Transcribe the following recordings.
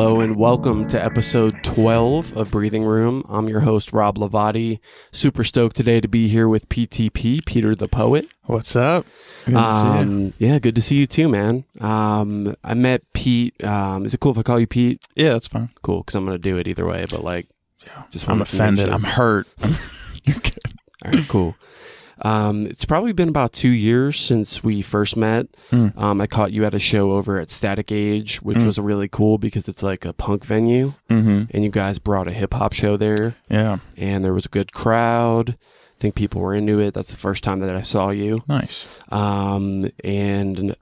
Hello and welcome to episode 12 of Breathing Room. I'm your host, Rob Lavati. Super stoked today to be here with PTP, Peter the Poet. What's up? Good to see you. Um, yeah, good to see you too, man. Um, I met Pete. Um, is it cool if I call you Pete? Yeah, that's fine. Cool, because I'm going to do it either way, but like, Yeah. just I'm offended. I'm hurt. All right, cool. Um, it's probably been about two years since we first met. Mm. Um, I caught you at a show over at Static Age, which Mm. was really cool because it's like a punk venue, Mm-hmm. and you guys brought a hip hop show there. Yeah. and there was a good crowd. I think people were into it. That's the first time that I saw you. Nice. Um, and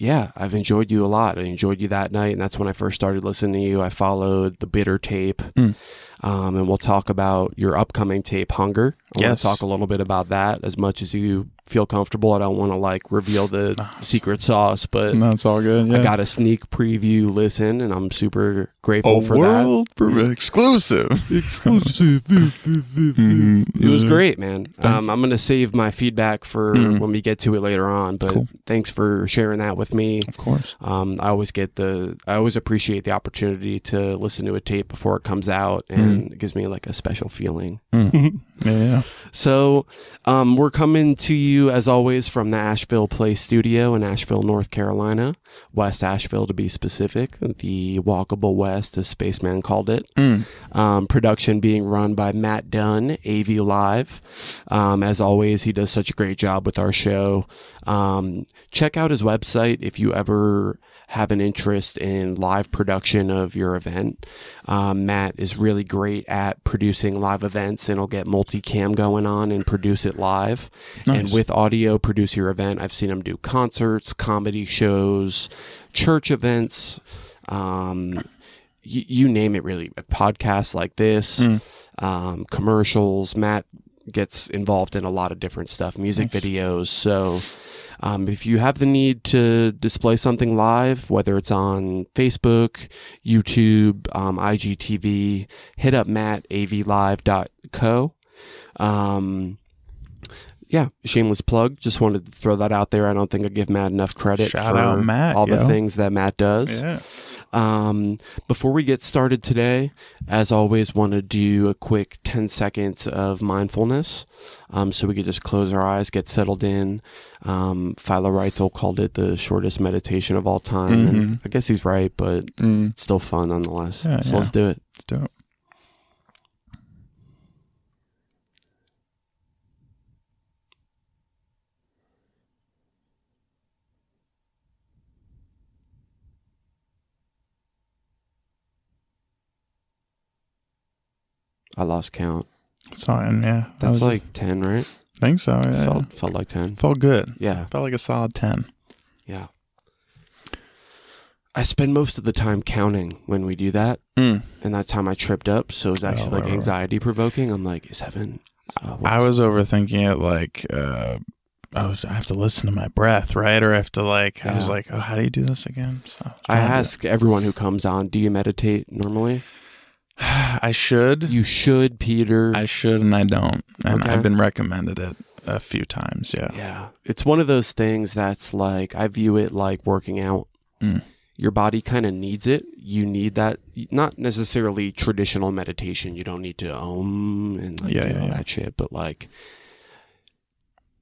yeah, I've enjoyed you a lot. I enjoyed you that night, and that's when I first started listening to you. I followed the Bitter tape, Mm. um, and we'll talk about your upcoming tape, Hunger. I want Yes. to talk a little bit about that as much as you feel comfortable. I don't want to like reveal the secret sauce, but No, it's all good. Yeah. I got a sneak preview listen, and I'm super grateful a for that. world for exclusive. exclusive. Mhm. It was great, man. Um, I'm going to save my feedback for Mhm. when we get to it later on, but Cool. thanks for sharing that with me. Of course. Um, I always get the, I always appreciate the opportunity to listen to a tape before it comes out, and it gives me like a special feeling. Mm. yeah. So, um, we're coming to you as always from the Asheville Play Studio in Asheville, North Carolina, West Asheville to be specific, the walkable West, as Spaceman called it. Mm. Um, production being run by Matt Dunn, AV Live. Um, as always, he does such a great job with our show. Um, check out his website if you ever have an interest in live production of your event. Um, Matt is really great at producing live events and he'll get multicam going on and produce it live. And with audio, produce your event. I've seen him do concerts, comedy shows, church events. Um, you, you name it really podcasts like this Mm. um, commercials matt gets involved in a lot of different stuff music Nice. videos so um, if you have the need to display something live whether it's on facebook youtube um, igtv hit up matt avlive.co um, yeah, shameless plug. Just wanted to throw that out there. I don't think I give Matt enough credit Shout for Matt, all the things that Matt does. Yeah. Um, before we get started today, as always, want to do a quick 10 seconds of mindfulness. Um, so we could just close our eyes, get settled in. Um, Philo Reitzel called it the shortest meditation of all time. And Mhm. I guess he's right, but Mm. still fun nonetheless. Yeah, so yeah. let's do it. Let's do it. I lost count. It's fine. Yeah. That's like 10, right? just- think so. Yeah. Felt, felt like 10. Felt good. Yeah. Felt like a solid ten. Yeah. I spend most of the time counting when we do that. Mm. And that time I tripped up. So it's actually Oh, like right, right. anxiety provoking. I'm like, is seven? Uh, I was overthinking it like uh I was I have to listen to my breath, right? Or I have to like I was like, Oh, how do you do this again? So was I ask everyone who comes on, do you meditate normally? I should. You should, Peter. I should and I don't. And Okay. I've been recommended it a few times, yeah. yeah. It's one of those things that's like, I view it like working out. Mm. Your body kind of needs it. You need that, not necessarily traditional meditation. You don't need to om and like Yeah, do yeah, all yeah. that shit, but like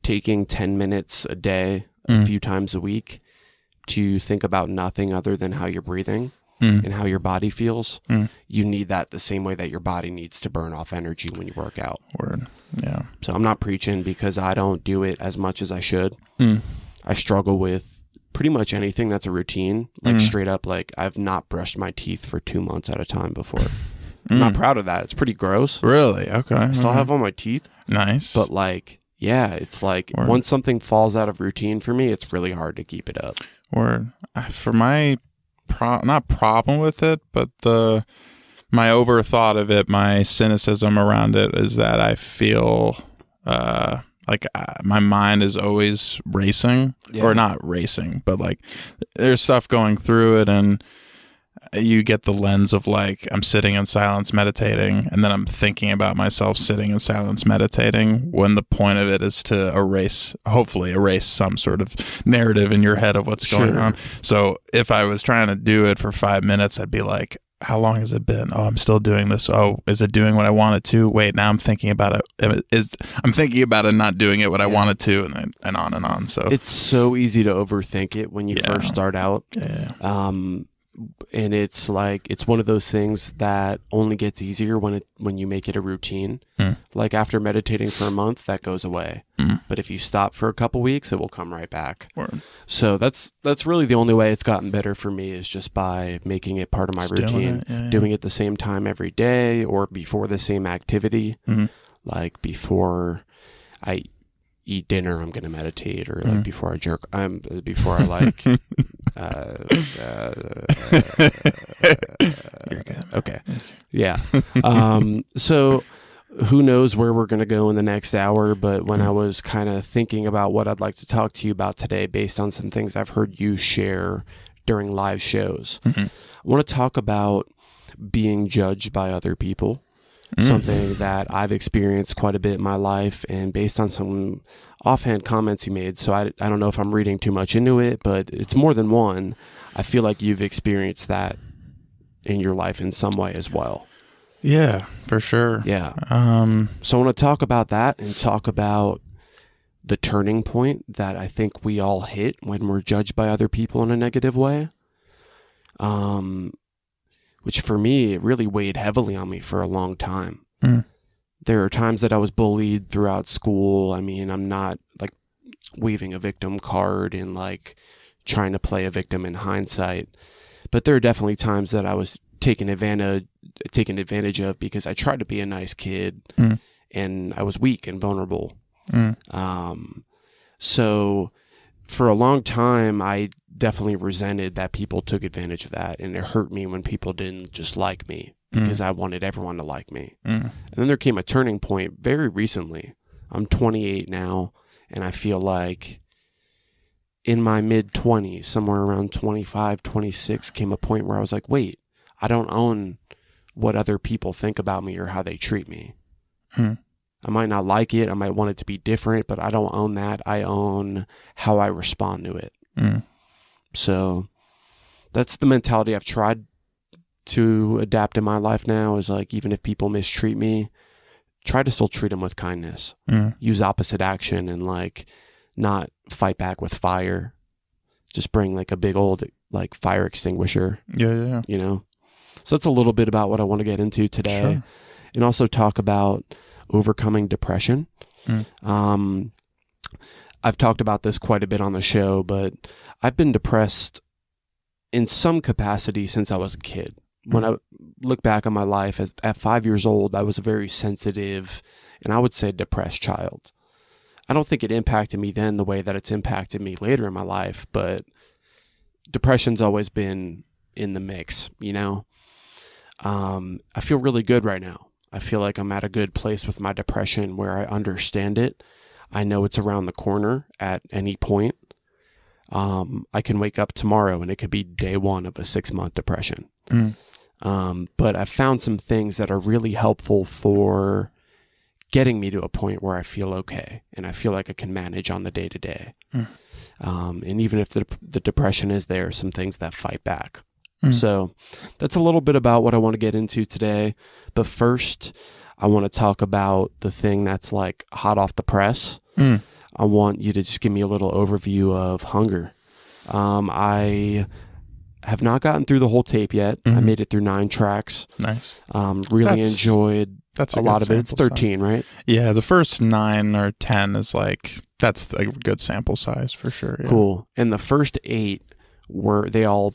taking 10 minutes a day, a Mm. few times a week to think about nothing other than how you're breathing Mm. and how your body feels. Mm. You need that the same way that your body needs to burn off energy when you work out. Word. Yeah. So I'm not preaching because I don't do it as much as I should. Mm. I struggle with pretty much anything that's a routine. Like Mm. straight up, like I've not brushed my teeth for two months at a time before. I'm not Mm. proud of that. It's pretty gross. Really? Okay. I still okay. have all my teeth, nice. but like, yeah, it's like Word. once something falls out of routine for me, it's really hard to keep it up. Word. I- For my pro not problem with it, but the my overthought of it, my cynicism around it is that I feel uh like uh, my mind is always racing Yeah. or not racing, but like there's stuff going through it and you get the lens of like I'm sitting in silence meditating and then I'm thinking about myself sitting in silence meditating when the point of it is to erase hopefully erase some sort of narrative in your head of what's going Sure. on. So if I was trying to do it for 5 minutes I'd be like how long has it been? Oh, I'm still doing this. Oh, is it doing what I wanted to? Wait, now I'm thinking about it. Is I'm thinking about it not doing it what I Yeah. wanted to, and then, and on and on. So It's so easy to overthink it when you Yeah. first start out. yeah, Um, and it's like it's one of those things that only gets easier when it when you make it a routine. Hmm. Like after meditating for a month, that goes away. Mm. But if you stop for a couple weeks, it will come right back. Word. So that's that's really the only way it's gotten better for me is just by making it part of my doing routine, it, yeah, yeah. doing it the same time every day or before the same activity. Mhm. Like before I eat dinner, I'm gonna meditate, or like Mhm. before I jerk, I'm before I like. uh, uh, You're good. okay, yeah. Um, so who knows where we're going to go in the next hour but when i was kind of thinking about what i'd like to talk to you about today based on some things i've heard you share during live shows Mhm. i want to talk about being judged by other people Mm. something that i've experienced quite a bit in my life and based on some offhand comments you made so I, I don't know if i'm reading too much into it but it's more than one i feel like you've experienced that in your life in some way as well Yeah, for sure. yeah Um, so I want to talk about that and talk about the turning point that I think we all hit when we're judged by other people in a negative way. Um, which for me, it really weighed heavily on me for a long time. Mm. There are times that I was bullied throughout school. I mean, I'm not like waving a victim card and like trying to play a victim in hindsight, but there are definitely times that I was taken advantage taken advantage of because I tried to be a nice kid Mm. and I was weak and vulnerable. mm, Um, so for a long time, I definitely resented that people took advantage of that, and it hurt me when people didn't just like me because I wanted everyone to like me. mm, And then there came a turning point very recently. I'm 28 now, and I feel like in my mid 20s, somewhere around 25, 26, came a point where I was like, wait, I don't own what other people think about me or how they treat me. Hmm. I might not like it. I might want it to be different, but I don't own that. I own how I respond to it. mm. So that's the mentality I've tried to adapt in my life now is like, even if people mistreat me, try to still treat them with kindness. Mm. Use opposite action and like not fight back with fire. Just bring like a big old like fire extinguisher, Yeah, yeah, yeah. you know? So that's a little bit about what I want to get into today Sure. and also talk about overcoming depression. Mm. Um, I've talked about this quite a bit on the show, but I've been depressed in some capacity since I was a kid. When I look back on my life as, at five years old, I was a very sensitive and I would say depressed child. I don't think it impacted me then the way that it's impacted me later in my life, but depression's always been in the mix, you know? Um, I feel really good right now. I feel like I'm at a good place with my depression where I understand it. I know it's around the corner at any point. Um, I can wake up tomorrow and it could be day one of a six month depression. Mm. Um, but I've found some things that are really helpful for getting me to a point where I feel okay and I feel like I can manage on the day to day. And even if the, the depression is there, some things that fight back. Mm. So that's a little bit about what I want to get into today. But first, I want to talk about the thing that's like hot off the press. Mm. I want you to just give me a little overview of hunger. Um, I have not gotten through the whole tape yet. I Mhm. made it through nine tracks. Nice. Um, really That's- enjoyed That's a, a, lot of it. It's sample size. 13, right? Yeah, the first nine or ten is like that's a good sample size for sure. Yeah. Cool. And the first eight were, they all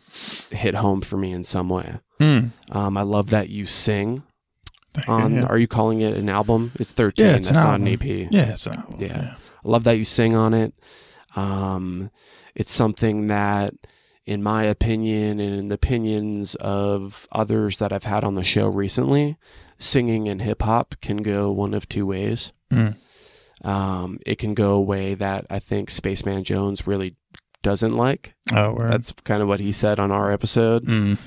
hit home for me in some way. Mm. Um, I love that you sing on, yeah. are you calling it an album? It's 13. Yeah, it's That's an not an. EP. yeah, it's an album. Yeah. I love that you sing on it. Um, it's something that, in my opinion, and in the opinions of others that I've had on the show recently, singing and hip hop can go one of two ways. Mm. Um, it can go a way that I think Spaceman Jones really doesn't like. Oh, word. That's kind of what he said on our episode. Mm.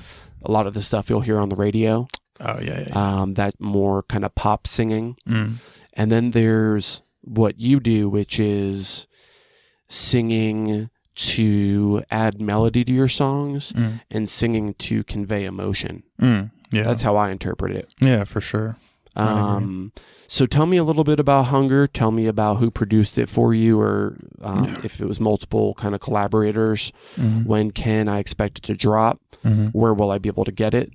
A lot of the stuff you'll hear on the radio, Oh yeah, yeah. yeah. um, that more kind of pop singing. Mm. And then there's what you do, which is singing to add melody to your songs Mm. and singing to convey emotion. Mm. Yeah. That's how I interpret it. yeah, for sure. Um, so tell me a little bit about Hunger. Tell me about who produced it for you, or um, Yeah. if it was multiple kind of collaborators. Mhm. When can I expect it to drop? Mhm. Where will I be able to get it?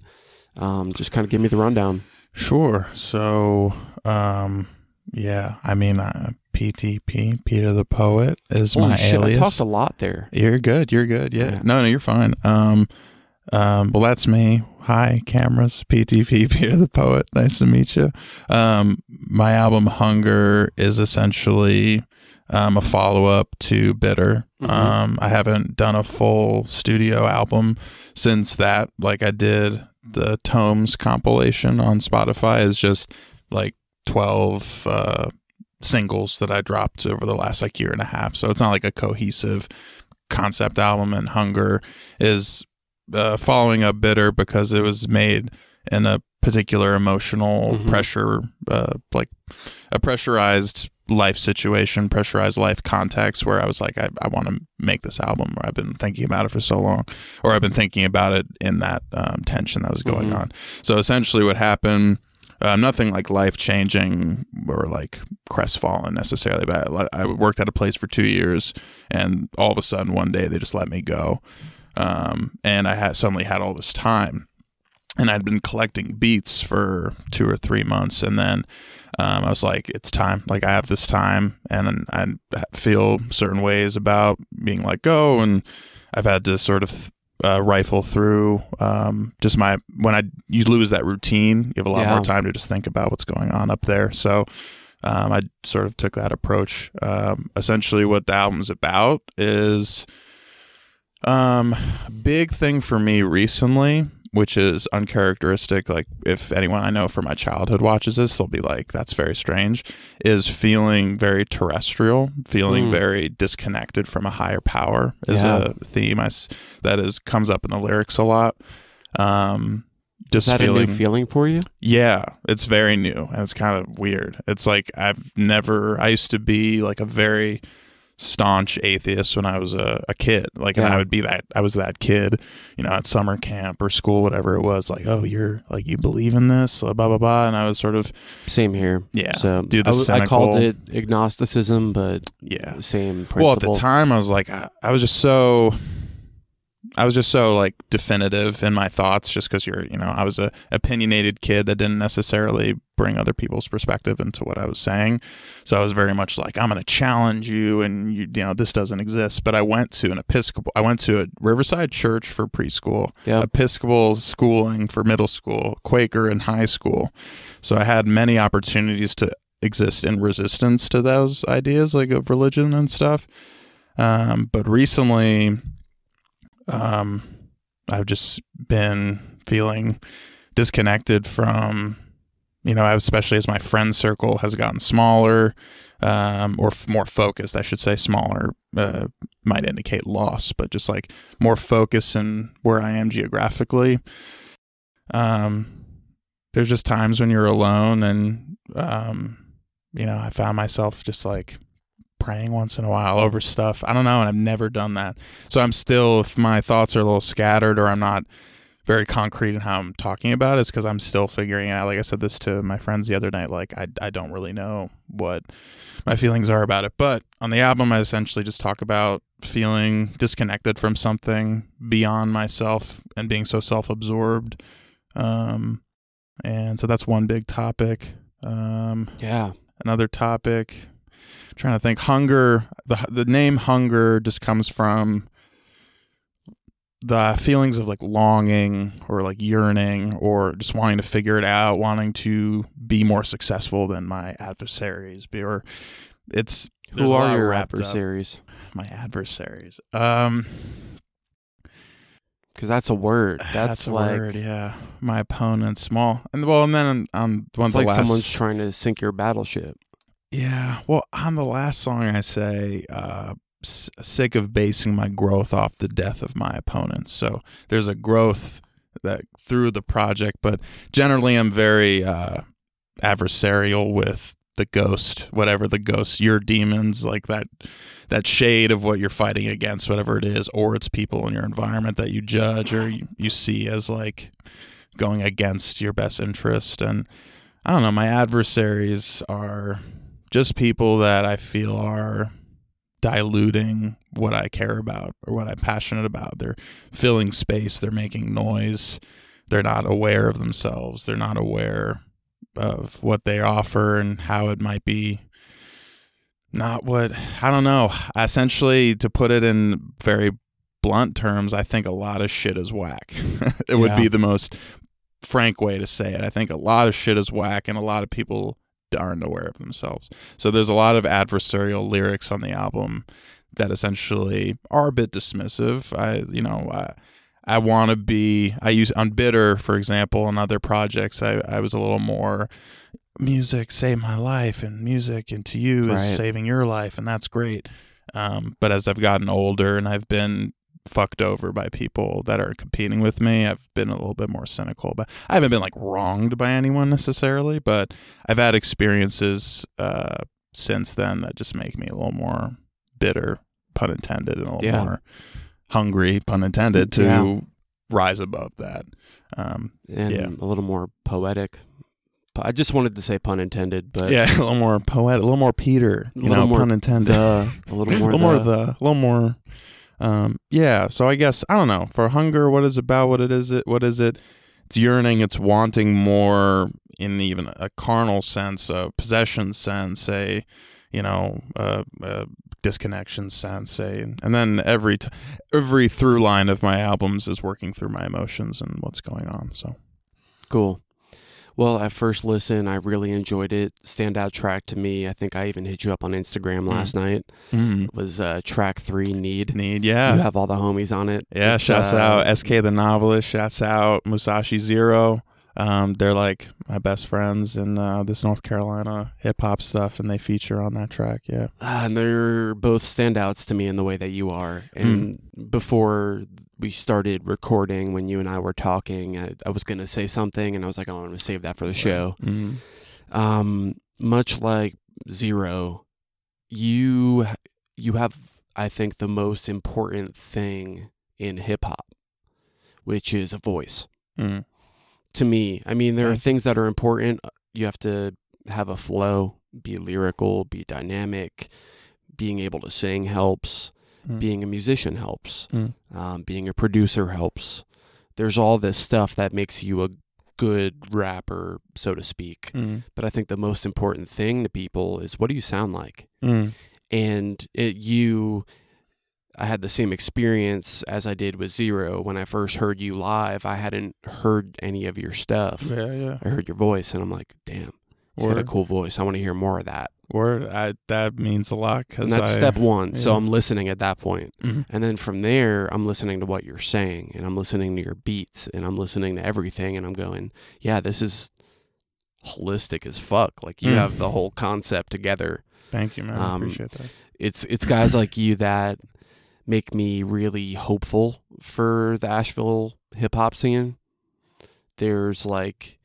Um, just kind of give me the rundown. Sure. So, um, yeah, I mean, uh, PTP, Peter the Poet, is Holy my shit, alias. I talked a lot there. You're good. You're good. Yeah. Yeah. No, no, you're fine. Um, well, that's me. Hi, cameras. PTP, Peter the Poet. Nice to meet you. Um, my album Hunger is essentially um, a follow up to Bitter. Mhm. Um, I haven't done a full studio album since that. Like I did the Tomes compilation on Spotify is just like 12 uh, singles that I dropped over the last like year and a half. So it's not like a cohesive concept album. And Hunger is uh, following up Bitter because it was made in a particular emotional Mhm. pressure, uh, like a pressurized life situation, pressurized life context where I was like, I, I want to make this album, or I've been thinking about it for so long, or I've been thinking about it in that um, tension that was going Mhm. on. So essentially, what happened, uh, nothing like life changing or like crestfallen necessarily, but I, I worked at a place for two years, and all of a sudden, one day, they just let me go. Um, and I had suddenly had all this time and I'd been collecting beats for two or three months, and then um, I was like, "It's time! Like I have this time, and I feel certain ways about being let go, and I've had to sort of uh, rifle through um, just my when I you lose that routine, you have a lot Yeah. more time to just think about what's going on up there. So um, I sort of took that approach. Um, essentially, what the album's about is um, big thing for me recently, which is uncharacteristic. Like, if anyone I know from my childhood watches this, they'll be like, that's very strange. Is feeling very terrestrial, feeling Mm. very disconnected from a higher power is Yeah. a theme I that is comes up in the lyrics a lot. Um, Is just that feeling, a new feeling for you? yeah, it's very new and it's kind of weird. It's like I've never, I used to be like a very staunch atheist when I was a, a kid. Like, and I would be that, I was that kid, you know, at summer camp or school, whatever it was, like, oh, you're like, you believe in this, blah, blah, blah. And I was sort of, Same here. yeah, So do the I, w- I called cynical- it agnosticism, but yeah. same principle. Well, at the time, I was like, I, I was just so, I was just so like definitive in my thoughts, just because you're, you know, I was a opinionated kid that didn't necessarily bring other people's perspective into what I was saying. So I was very much like, I'm going to challenge you, and you, you know, this doesn't exist. But I went to an Episcopal, I went to a Riverside church for preschool, Yep. Episcopal schooling for middle school, Quaker in high school. So I had many opportunities to exist in resistance to those ideas like of religion and stuff. Um, but recently, um, I've just been feeling disconnected from, you know, especially as my friend circle has gotten smaller, um, or f- more focused, I should say. Smaller uh, might indicate loss, but just like more focus in where I am geographically. Um, there's just times when you're alone, and um, you know, I found myself just like praying once in a while over stuff. I don't know, and I've never done that. So I'm still, if my thoughts are a little scattered or I'm not very concrete in how I'm talking about it, it's because I'm still figuring it out. Like I said this to my friends the other night, like I, I don't really know what my feelings are about it. But on the album, I essentially just talk about feeling disconnected from something beyond myself and being so self absorbed. Um, and so that's one big topic. Um, yeah. another topic. I'm trying to think. Hunger. The the name hunger just comes from the feelings of like longing or like yearning or just wanting to figure it out, wanting to be more successful than my adversaries. Be or it's there's Who are your adversaries? My adversaries. Um, Because that's a word. That's, that's, a like word. Yeah, my opponents. small, and well, and then on one it's of the like last. someone's trying to sink your battleship. Yeah. Well, on the last song, I say, uh, sick of basing my growth off the death of my opponents. So there's a growth that through the project, but generally I'm very uh, adversarial with the ghost, whatever the ghost, your demons, like that that shade of what you're fighting against, whatever it is, or it's people in your environment that you judge or you, you see as like going against your best interest. And I don't know, my adversaries are just people that I feel are diluting what I care about or what I'm passionate about. They're filling space, they're making noise, they're not aware of themselves, they're not aware of what they offer and how it might be not what I don't know. Essentially, to put it in very blunt terms, I think a lot of shit is whack. it would be the most frank way to say it. I think a lot of shit is whack, and a lot of people aren't aware of themselves. So there's a lot of adversarial lyrics on the album that essentially are a bit dismissive. I, you know, I, I want to be. I use on bitter, for example, and other projects. I, I was a little more music saved my life, and music and to you Right. is saving your life, and that's great. Um, but as I've gotten older and I've been fucked over by people that are competing with me, I've been a little bit more cynical. But I haven't been like wronged by anyone necessarily, but I've had experiences uh, since then that just make me a little more bitter, pun intended, and a little Yeah. more hungry, pun intended, to Yeah. rise above that. Um, and Yeah. a little more poetic. I just wanted to say pun intended, but yeah, a little more poetic, a little more Peter, A you little know, more pun intended. the a little more, a more little more the, the, a little more. Um, yeah. So I guess I don't know. For hunger, what is about? What it is it? What is it? It's yearning. It's wanting more in even a carnal sense, a possession sense, a you know, a, a disconnection sense, a, and then every t- every through line of my albums is working through my emotions and what's going on. So cool. Well, at first listen, I really enjoyed it. Standout track to me, I think I even hit you up on Instagram last night. It was uh, track three "Need." need yeah. You have all the homies on it. Yeah, It's, shouts uh, out SK the novelist, shouts out Musashi Zero. Um, they're like my best friends in uh, this North Carolina hip hop stuff, and they feature on that track. Yeah, Ah, and they're both standouts to me in the way that you are. And before we started recording, when you and I were talking, I, I was going to say something, and I was like, oh, I'm going to save that for the show. Mhm. Um, much like Zero, you you have, I think, the most important thing in hip hop, which is a voice. Mm. To me, I mean, there are things that are important. You have to have a flow, be lyrical, be dynamic. Being able to sing helps. Mm. Being a musician helps. Mm. Um, being a producer helps. There's all this stuff that makes you a good rapper, so to speak. Mm. But I think the most important thing to people is what do you sound like? Mm. And it, you, I had the same experience as I did with Zero. When I first heard you live, I hadn't heard any of your stuff. Yeah, yeah. I heard your voice and I'm like, damn, he's got a cool voice. I want to hear more of that. Word. I, that means a lot because that's I, step one. So. I'm listening at that point. Mhm. And then from there, I'm listening to what you're saying and I'm listening to your beats and I'm listening to everything and I'm going, yeah, this is holistic as fuck. Like you Mm. have the whole concept together. Thank you, man. I Um, appreciate that. It's it's guys like you that make me really hopeful for the Asheville hip hop scene. There's like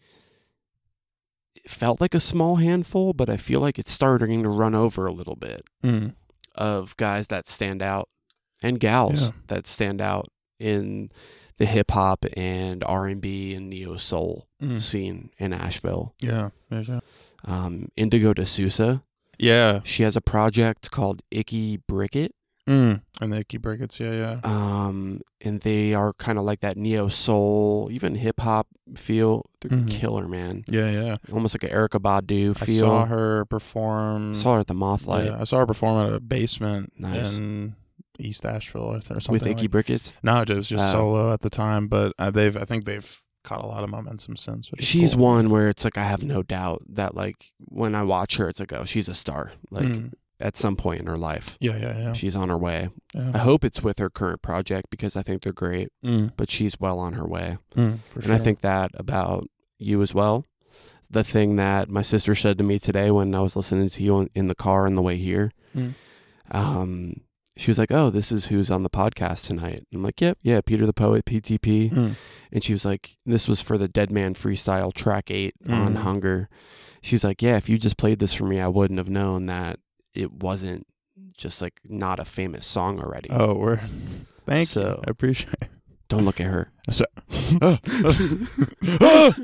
felt like a small handful, but I feel like it's starting to run over a little bit Mm. of guys that stand out and gals Yeah. that stand out in the hip hop and R and B and neo soul Mm. scene in Asheville. Yeah. Yeah. Um, Indigo De Souza, Yeah. she has a project called Icky Bricket, Mm. And the Icky Brickets. Yeah. Yeah. um, and they are kind of like that neo soul, even hip hop feel. They're Mhm. killer, man. Yeah. Yeah. Almost like an Erykah Badu feel. I feel. saw her perform. Saw her at the Mothlight Yeah, I saw her perform at a basement Nice. in East Asheville or, or something. with Icky like- Brickets. No, it was just Oh. solo at the time, but uh, they've I think they've caught a lot of momentum since. which She's cool. one where it's like I have no doubt that like when I watch her, it's like oh she's a star. Like Mm. At some point in her life, Yeah, yeah, yeah. she's on her way. yeah. I hope it's with her current project because I think they're great, Mm, but she's well on her way. mm, And I think that about you as well. The thing that my sister said to me today when I was listening to you in the car on the way here, Mm. um, she was like, "Oh, this is who's on the podcast tonight." I'm like, "Yep, yeah, Peter the Poet, PTP." Mm, and she was like, "This was for the Dead Man Freestyle Track Eight on Mhm. Hunger." she's like, yeah, if you just played this for me, I wouldn't have known that it wasn't just like not a famous song already. Oh, we're thank you. So- I appreciate. it. Don't look at her. So,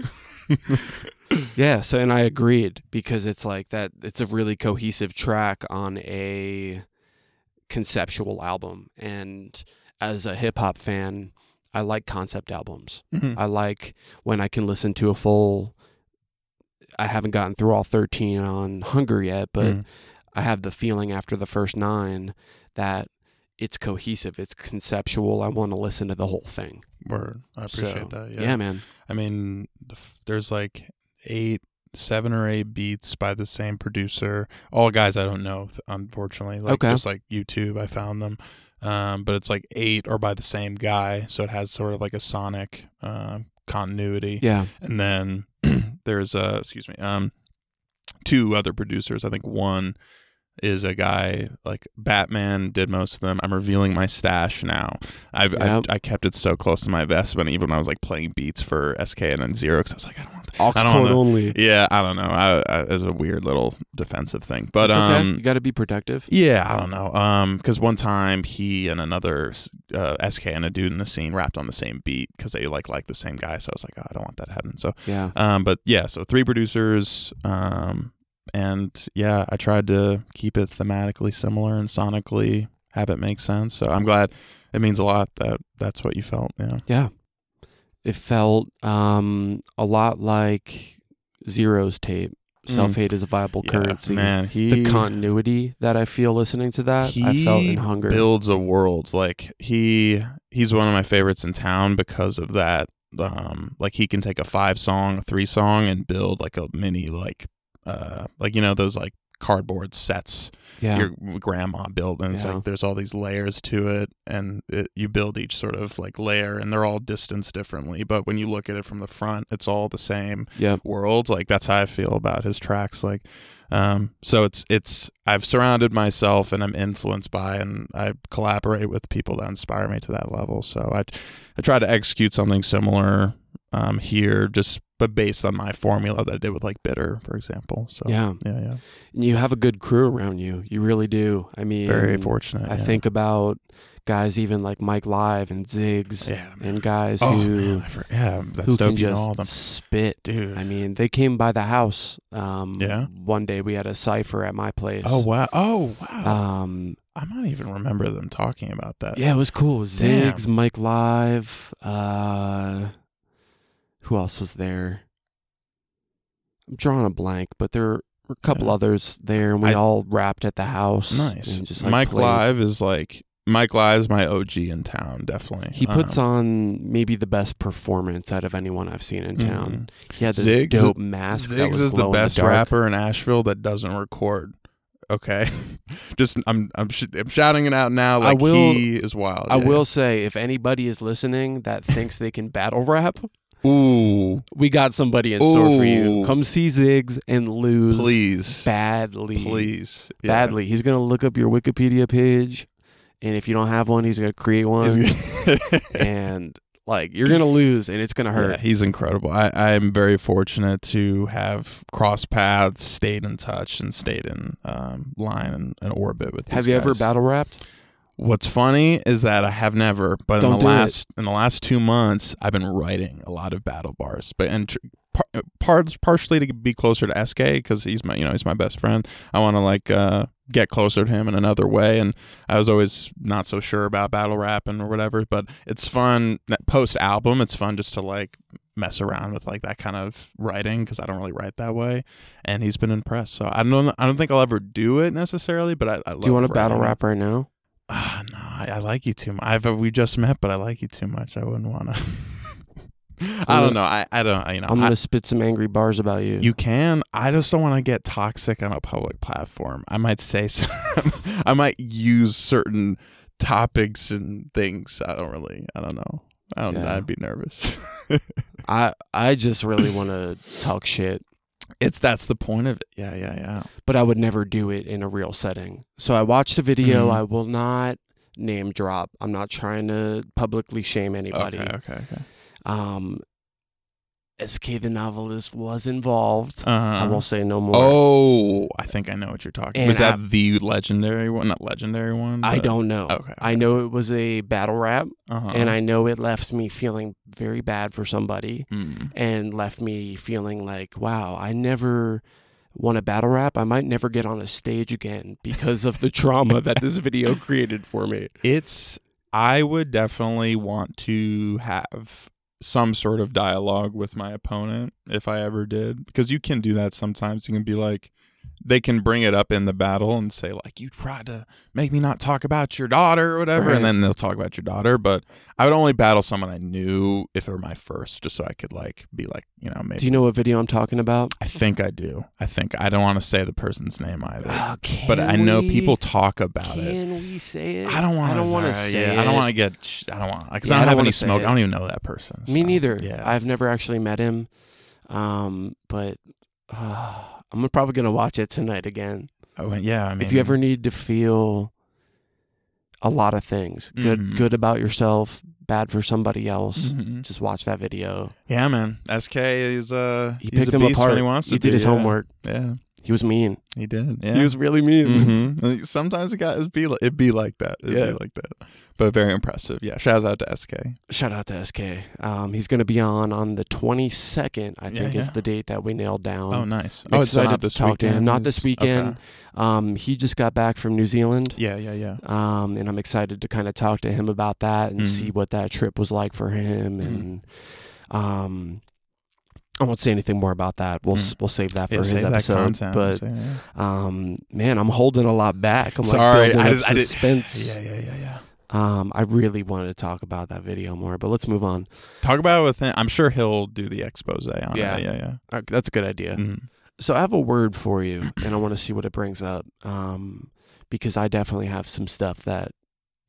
Yeah, so and I agreed because it's like that it's a really cohesive track on a conceptual album and as a hip hop fan, I like concept albums. Mhm. I like when I can listen to a full I haven't gotten through all 13 on Hunger yet, but Mm. I have the feeling after the first 9 that it's cohesive, it's conceptual. I want to listen to the whole thing. Word. I appreciate So, that. yeah, Yeah. man. I mean, there's like eight, seven or eight beats by the same producer. All guys I don't know, unfortunately. Like Okay. just like YouTube, I found them. Um, but it's like eight or by the same guy, so it has sort of like a sonic uh, continuity. Yeah. And then there's uh, excuse me, um, two other producers. I think one is a guy like Batman did most of them. I'm revealing my stash now. I've, Yep. I I kept it so close to my vest, but even when I was like playing beats for SK and then Zero, because I was like, I don't want. That. Aux I don't only. Yeah, I don't know. I, I it's a weird little defensive thing, but okay. um, you got to be protective. yeah, I don't know. Um, because one time he and another uh, SK and a dude in the scene rapped on the same beat because they like like the same guy. So I was like, oh, I don't want that happening. So Yeah. um, but yeah, so three producers. Um, and yeah, I tried to keep it thematically similar and sonically have it make sense. So I'm glad. It means a lot that that's what you felt. Yeah. Yeah. It felt um, a lot like Zero's tape. Self hate is a viable Mm. Yeah, currency. man. He The continuity that I feel listening to that, I felt in Hunger. builds a world like he he's one of my favorites in town because of that um like he can take a five song a three song and build like a mini like uh like you know those like cardboard sets yeah. your grandma built and it's Yeah. like there's all these layers to it and it, you build each sort of like layer and they're all distanced differently but when you look at it from the front it's all the same Yep. worlds like that's how i feel about his tracks like um so it's it's i've surrounded myself and i'm influenced by and i collaborate with people that inspire me to that level so i i try to execute something similar um here just but based on my formula that i did with like bitter for example so Yeah. yeah yeah And you have a good crew around you. You really do. I mean, very fortunate I yeah. think about guys even like Mike Live and Ziggs yeah and guys Oh, who man, I for- yeah, that's who can You all of them, just spit. dude. I mean, they came by the house. Um, Yeah? One day we had a cipher at my place. oh wow! Oh wow! Um, I might even remember them talking about that. yeah, it was cool. Was Damn. Mike Live. Uh, who else was there? I'm drawing a blank, but there were a couple Yeah. others there, and we I- all rapped at the house. nice. just, like, Mike played. Live is like Mike Live's my OG in town, definitely. He puts Um, on maybe the best performance out of anyone I've seen in town. He had this Ziggs- dope mask. that Ziggs was is the best dark. rapper in Asheville that doesn't record. Okay, just I'm I'm sh- I'm shouting it out now. I Like will- he is wild. I yeah. will say, if anybody is listening that thinks they can battle rap, Ooh, we got somebody in store for you. Come see Ziggs and lose please, badly. please, Yeah. Badly. He's going to look up your Wikipedia page. And if you don't have one, he's going to create one. And like, you're going to lose and it's going to Yeah, hurt. he's incredible. I, I'm very fortunate to have crossed paths, stayed in touch, and stayed in um, line and, and orbit with. have you ever battle rapped? What's funny is that I have never, but Don't in the it. last in the last two months, I've been writing a lot of battle bars. But and par- parts partially to be closer to SK because he's my you know he's my best friend. I want to like uh, get closer to him in another way, and I was always not so sure about battle rapping or whatever. But it's fun post album. It's fun just to like mess around with like that kind of writing because I don't really write that way, and he's been impressed. So I don't I don't think I'll ever do it necessarily, but I, I love Do you want to battle rap right now? Ah, no, I, I like you too much. I've uh, we just met, but I like you too much. I wouldn't want to. I don't know. I, I don't. You know. I'm going to spit some angry bars about you. you can. I just don't want to get toxic on a public platform. I might say some. I might use certain topics and things. I don't really. I don't know. I don't. Yeah. I'd be nervous. I I just really want to talk shit, it's that's the point of it. Yeah, yeah, yeah. but I would never do it in a real setting. So I watched a video. Mhm. I will not name drop. I'm not trying to publicly shame anybody. Okay, okay, okay. Um, SK the novelist was involved. Uh, I won't say no more. Oh, I think I know what you're talking. And Was that I- the legendary one? Not legendary one. I don't know. Okay. I know it was a battle rap, Uh-huh. and I know it left me feeling very bad for somebody, Mm. and left me feeling like, wow, I never won a battle rap. I might never get on a stage again because of the trauma that this video created for me. It's. I would definitely want to have some sort of dialogue with my opponent if I ever did, because you can do that sometimes. You can be like, they can bring it up in the battle and say like, "You tried to make me not talk about your daughter or whatever," Right. and then they'll talk about your daughter. But I would only battle someone I knew if it were my first, just so I could like be like, you know, maybe. Do you know what video I'm talking about? I think I do. I think I don't want to say the person's name either, Oh, but I know we- people talk about it. Can we say it? I don't want. I don't want to say. Yeah, I don't want to get. I don't want because Yeah, I I don't don't have any smoke. it. I don't even know that person. Me neither. Yeah. I've never actually met him. Um, but uh, I'm probably gonna watch it tonight again. Went, yeah. I mean, if you ever need to feel a lot of things, good Mhm. good about yourself, bad for somebody else, Mhm. just watch that video. Yeah, man. SK is uh. He picked a him apart. he wants to. he did his yeah. homework. Yeah, He was mean. he did. Yeah. He was really mean. hmm Sometimes it got it be like, it be like that. It'd Yeah. be like that. But very impressive. Yeah. Shouts out to SK. Shout out to SK. Um, he's going to be on on the 22nd. I Yeah, think is the date that we nailed down. Oh, nice. I'm oh, excited to this talk to him. Not this weekend. okay. Um, he just got back from New Zealand. Yeah, yeah, yeah. Um, and I'm excited to kind of talk to him about that and Mhm. see what that trip was like for him. Mhm. And um, I won't say anything more about that. We'll s Mhm. we'll save that for Yeah, his episode. But yeah. um, man, I'm holding a lot back. I'm Sorry, like I just- I did- suspense. yeah, yeah, yeah, yeah. Um, I really wanted to talk about that video more, but let's move on. Talk about it with him. I'm sure he'll do the expose on Yeah. it. Yeah, yeah. Uh, That's a good idea. Mhm. So I have a word for you, and I want to see what it brings up. Um, because I definitely have some stuff that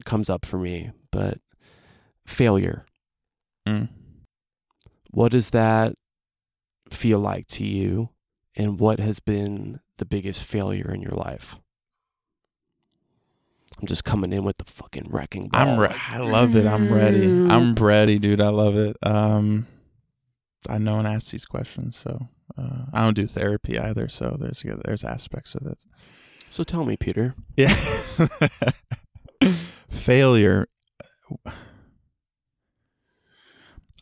comes up for me. But failure. Mm. What does that feel like to you? And what has been the biggest failure in your life? I'm just coming in with the fucking wrecking ball. I'm. Re- I love it. I'm ready. I'm ready, dude. I love it. Um, I know and ask these questions, so uh, I don't do therapy either. So there's there's aspects of it. So tell me, Peter. Yeah. Failure.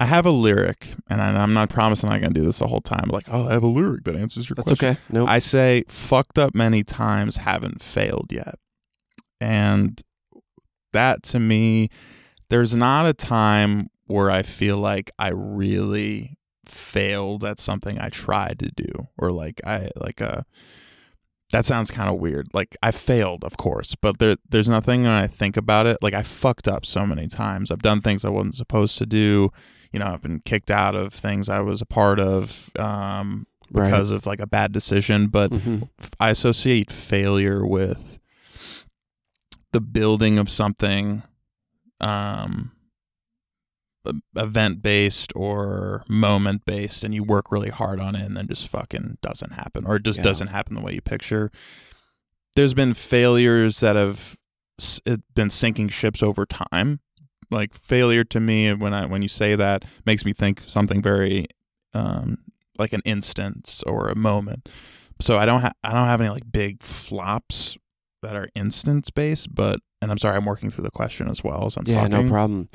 I have a lyric, and I- I'm not promising I'm going to do this the whole time. Like, oh, I have a lyric that answers your That's question. okay. No. I say, fucked up many times, haven't failed yet. And that to me, there's not a time where I feel like I really failed at something I tried to do or like I like a that sounds kind of weird. Like I failed, of course, but there there's nothing when I think about it. Like I fucked up so many times. I've done things I wasn't supposed to do. You know, I've been kicked out of things I was a part of um, Right. because of like a bad decision. But Mhm. I associate failure with the building of something um event based or moment based and you work really hard on it and then just fucking doesn't happen or it just Yeah. doesn't happen the way you picture there's been failures that have s- been sinking ships over time like failure to me when i when you say that makes me think something very um like an instance or a moment so I don't have I don't have any like big flops that are instance based, but and I'm sorry I'm working through the question as well as I'm Yeah, talking. no problem.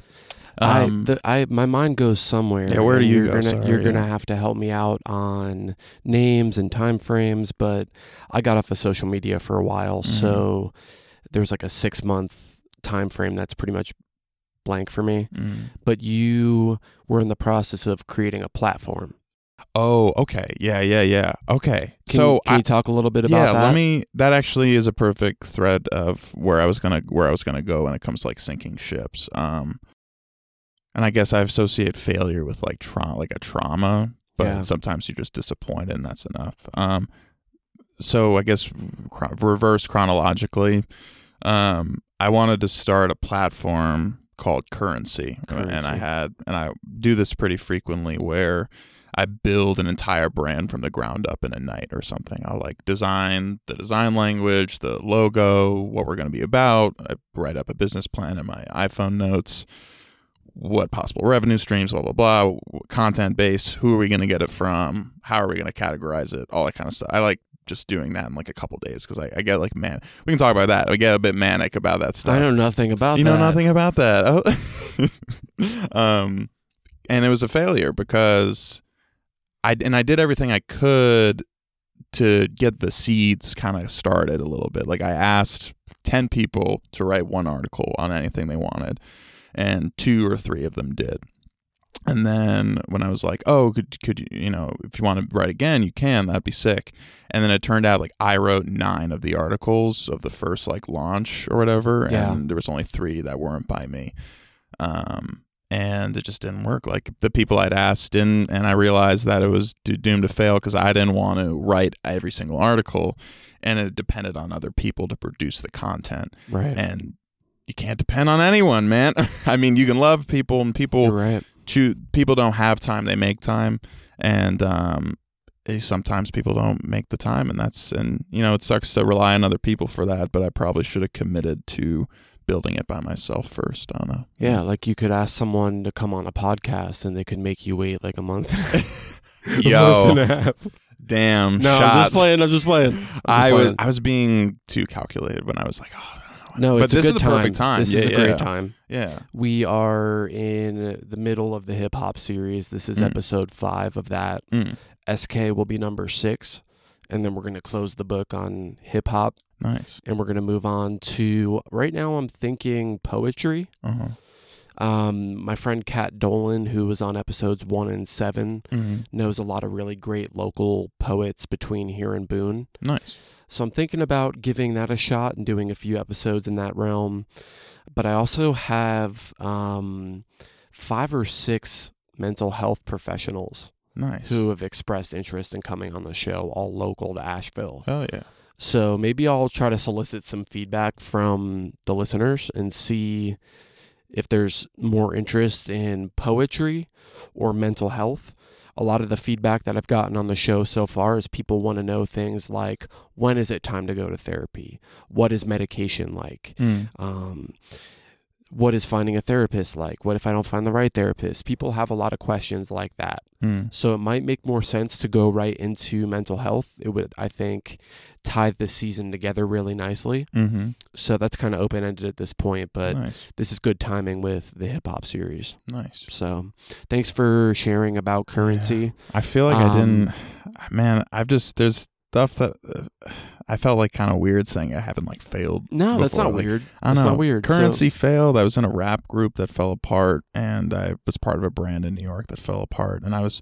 Um, I, the, I, my mind goes somewhere. Yeah, where do you you're go? Gonna, Sorry, you're gonna have to help me out on names and time frames. But I got off of social media for a while, Mhm. so there's like a six month time frame that's pretty much blank for me. mm. But you were in the process of creating a platform. Oh, okay. Yeah, yeah, yeah. Okay. Can, so you, can I, you talk a little bit about yeah, that? let me. That actually is a perfect thread of where I was gonna where I was gonna go when it comes to like sinking ships. Um, and I guess I associate failure with like trauma, like a trauma, but Yeah. sometimes you're just disappointed, and that's enough. Um, so I guess reverse chronologically, um, I wanted to start a platform called Currency, and I had, and I do this pretty frequently where. I build an entire brand from the ground up in a night or something. I'll like design the design language, the logo, what we're going to be about. I write up a business plan in my iPhone notes. what possible revenue streams, blah blah blah, content base, who are we going to get it from, how are we going to categorize it, all that kind of stuff. I like just doing that in like a couple days because I, I get like man, we can talk about that. I get a bit manic about that stuff. I know nothing about that. you that. know nothing about that. Oh. um, and it was a failure because I and I did everything I could to get the seeds kind of started a little bit. Like I asked 10 people to write one article on anything they wanted and two or three of them did. And then when I was like, "Oh, could could you, you know, if you want to write again, you can. That'd be sick." And then it turned out like I wrote 9 of the articles of the first like launch or whatever, Yeah. and there was only 3 that weren't by me. Um and it just didn't work. Like the people I'd asked didn't, and I realized that it was doomed to fail because I didn't want to write every single article, and it depended on other people to produce the content, Right. and you can't depend on anyone, man. I mean, you can love people, and You're people right. choose. People don't have time; they make time, and um, sometimes people don't make the time, and that's and you know it sucks to rely on other people for that. But I probably should have committed to building it by myself first. I don't know. Yeah, like you could ask someone to come on a podcast and they could make you wait like a month. a Yo. month and a half. Damn No, I'm just playing. I'm just playing. I'm just I was. I was being too calculated when I was like, oh, I don't. No, but it's a this good is the perfect time. This yeah, is a yeah. great time. Yeah. We are in the middle of the hip hop series. This is Mm. episode five of that. Mm, SK will be number six, and then we're going to close the book on hip hop, nice. and we're going to move on to right now. I'm thinking poetry. Uh-huh. Um, my friend Kat Dolan, who was on episodes one and seven, Mhm. knows a lot of really great local poets between here and Boone. Nice. So I'm thinking about giving that a shot and doing a few episodes in that realm. But I also have um, five or six mental health professionals Nice. who have expressed interest in coming on the show, all local to Asheville. Oh yeah. So maybe I'll try to solicit some feedback from the listeners and see if there's more interest in poetry or mental health. A lot of the feedback that I've gotten on the show so far is people want to know things like when is it time to go to therapy? What is medication like? Mm. Um, what is finding a therapist like? What if I don't find the right therapist? People have a lot of questions like that. Mm. So it might make more sense to go right into mental health. It would, I think, tie this season together really nicely. Mm-hmm. So that's kind of open ended at this point, but nice. this is good timing with the hip hop series. Nice. So thanks for sharing about currency. I feel like I Um, didn't. Man, I've just there's stuff that uh, I felt like kind of weird saying I haven't like failed. No, that's not Like, weird. I don't That's know. not weird. So- Currency failed. I was in a rap group that fell apart, and I was part of a brand in New York that fell apart. And I was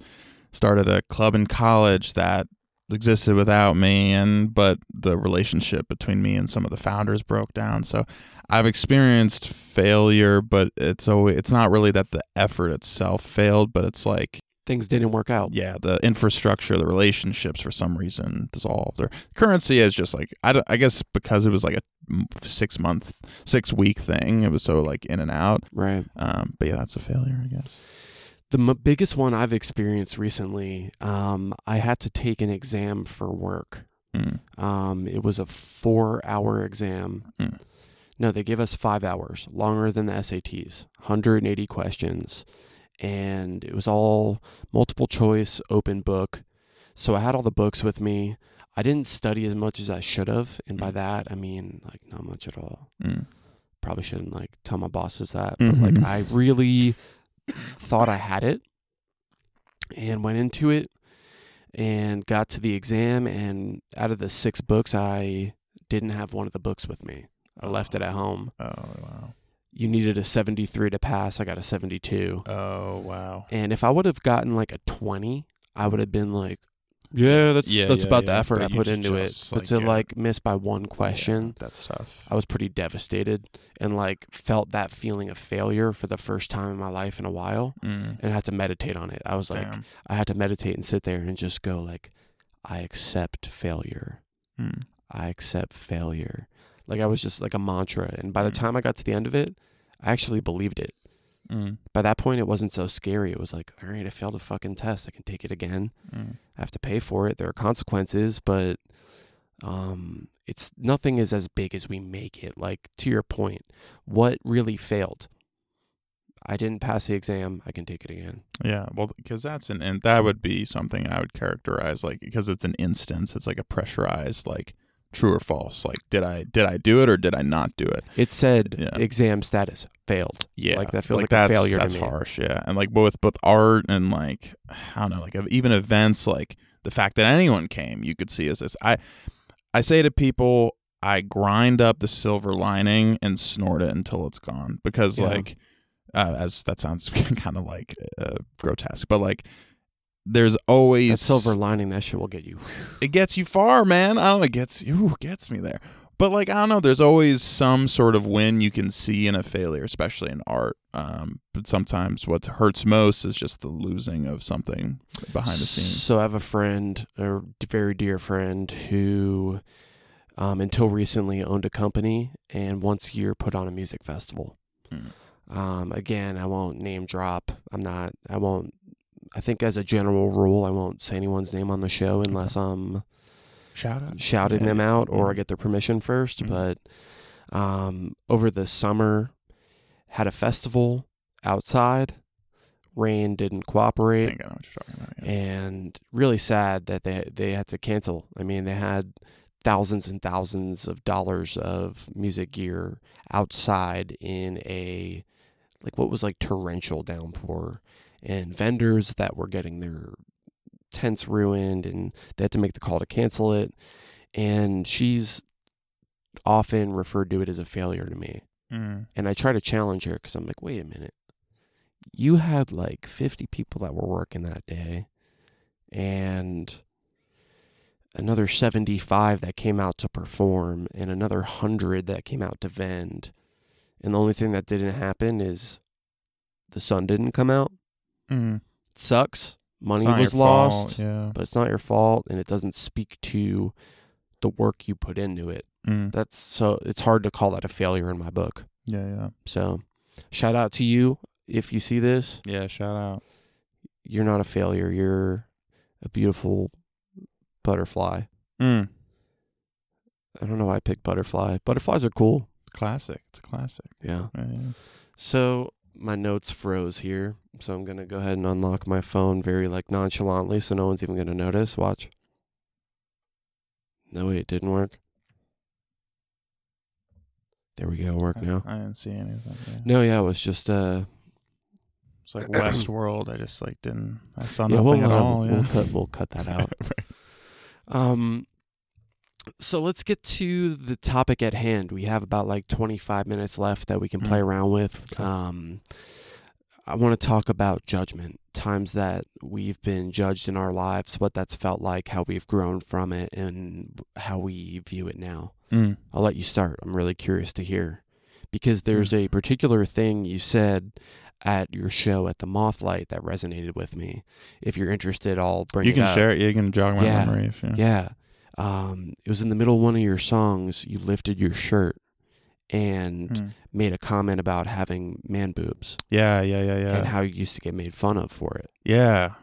started a club in college that existed without me, and but the relationship between me and some of the founders broke down. So I've experienced failure, but it's always it's not really that the effort itself failed, but it's like Things didn't work out. yeah, the infrastructure, the relationships for some reason dissolved. Or currency is just like I, don't- I guess because it was like a six month, six week thing. It was so like in and out. Right. Um, but yeah, that's a failure, I guess. The m- biggest one I've experienced recently, um, I had to take an exam for work. Mm. Um, it was a four hour exam. Mm. No, they gave us five hours, longer than the SATs, 180 questions. And it was all multiple choice, open book. So I had all the books with me. I didn't study as much as I should have. And by Mm. that, I mean, like, not much at all. Mm. Probably shouldn't, like, tell my bosses that. But, Mhm. like, I really thought I had it and went into it and got to the exam. And out of the six books, I didn't have one of the books with me. I left it at home. Oh wow. You needed a 73 to pass. I got a 72. Oh wow. And if I would have gotten like a 20, I would have been like, yeah, that's Yeah, that's yeah, about the effort But I put into it. just, But like, to yeah. like miss by one question, Yeah, that's tough. I was pretty devastated and like felt that feeling of failure for the first time in my life in a while Mm. and I had to meditate on it. I was like, I had to meditate and sit there and just go like, I accept failure. Mm. I accept failure. Like I was just like a mantra. And by the Mm. time I got to the end of it, I actually believed it. Mm. By that point, it wasn't so scary. It was like, all right, I failed a fucking test. I can take it again. Mm. I have to pay for it. There are consequences, but um, it's nothing is as big as we make it. Like to your point, what really failed? I didn't pass the exam. I can take it again. Yeah, well, because that's an and that would be something I would characterize like because it's an instance. It's like a pressurized like true or false. Like did I did I do it or did I not do it? It said Yeah. exam status failed. Yeah, Like, that feels like a that's, failure to That's me. harsh. Yeah, and like both both art and like I don't know, like even events like the fact that anyone came, you could see as this. I I say to people, I grind up the silver lining and snort it until it's gone because Yeah. like uh, as that sounds kind of like uh, grotesque, but like there's always That silver lining, that shit will get you. it gets you far, man. I don't know, it gets you it gets me there. But like I don't know, there's always some sort of win you can see in a failure, especially in art. Um, but sometimes what hurts most is just the losing of something behind the scenes. So I have a friend, a very dear friend, who um, until recently owned a company and once a year put on a music festival. Mm. Um, again, I won't name drop. I'm not. I won't. I think as a general rule, I won't say anyone's name on the show unless I'm Shout out, shouting Yeah, them out or. I get their permission 1st Mhm. But um, over the summer, had a festival outside. Rain didn't I cooperate think I know what you're talking about. Yeah. and really sad that they they had to cancel. I mean, they had thousands and thousands of dollars of music gear outside in a like what was like torrential downpour and vendors that were getting their tents ruined and they had to make the call to cancel it and she's often referred to it as a failure to me Mm. and I try to challenge her because I'm like, wait a minute. You had like 50 people that were working that day and another 75 that came out to perform and another 100 that came out to vend. And the only thing that didn't happen is the sun didn't come out. Mm. It sucks. Money was lost, Yeah. but it's not your fault and it doesn't speak to the work you put into it. Mm. That's so it's hard to call that a failure in my book. Yeah. Yeah. So, shout out to you if you see this. Yeah. Shout out. You're not a failure. You're a beautiful butterfly. Mm. I don't know why I picked butterfly. Butterflies are cool. Classic. It's a classic. Yeah. Yeah, yeah. So my notes froze here. So I'm gonna go ahead and unlock my phone very like nonchalantly, so no one's even gonna notice. Watch. No, wait, it didn't work. There we go. Work now. I didn't see anything. Yeah. No, yeah, it was just uh. It's like Westworld. I just like didn't. I saw yeah, nothing we'll, at uh, all. Yeah. we'll cut. We'll cut that out. Um, so let's get to the topic at hand. We have about like 25 minutes left that we can play Mm. around with. Okay. Um, I want to talk about judgment, times that we've been judged in our lives, what that's felt like, how we've grown from it, and how we view it now. Mm. I'll let you start. I'm really curious to hear because there's a particular thing you said at your show at the Mothlight that resonated with me. If you're interested, I'll bring You can share it. You can jog my Yeah. memory if you. Yeah. Um, it was in the middle of one of your songs. You lifted your shirt and Mm. made a comment about having man boobs Yeah. Yeah. Yeah. Yeah. And how you used to get made fun of for it. Yeah.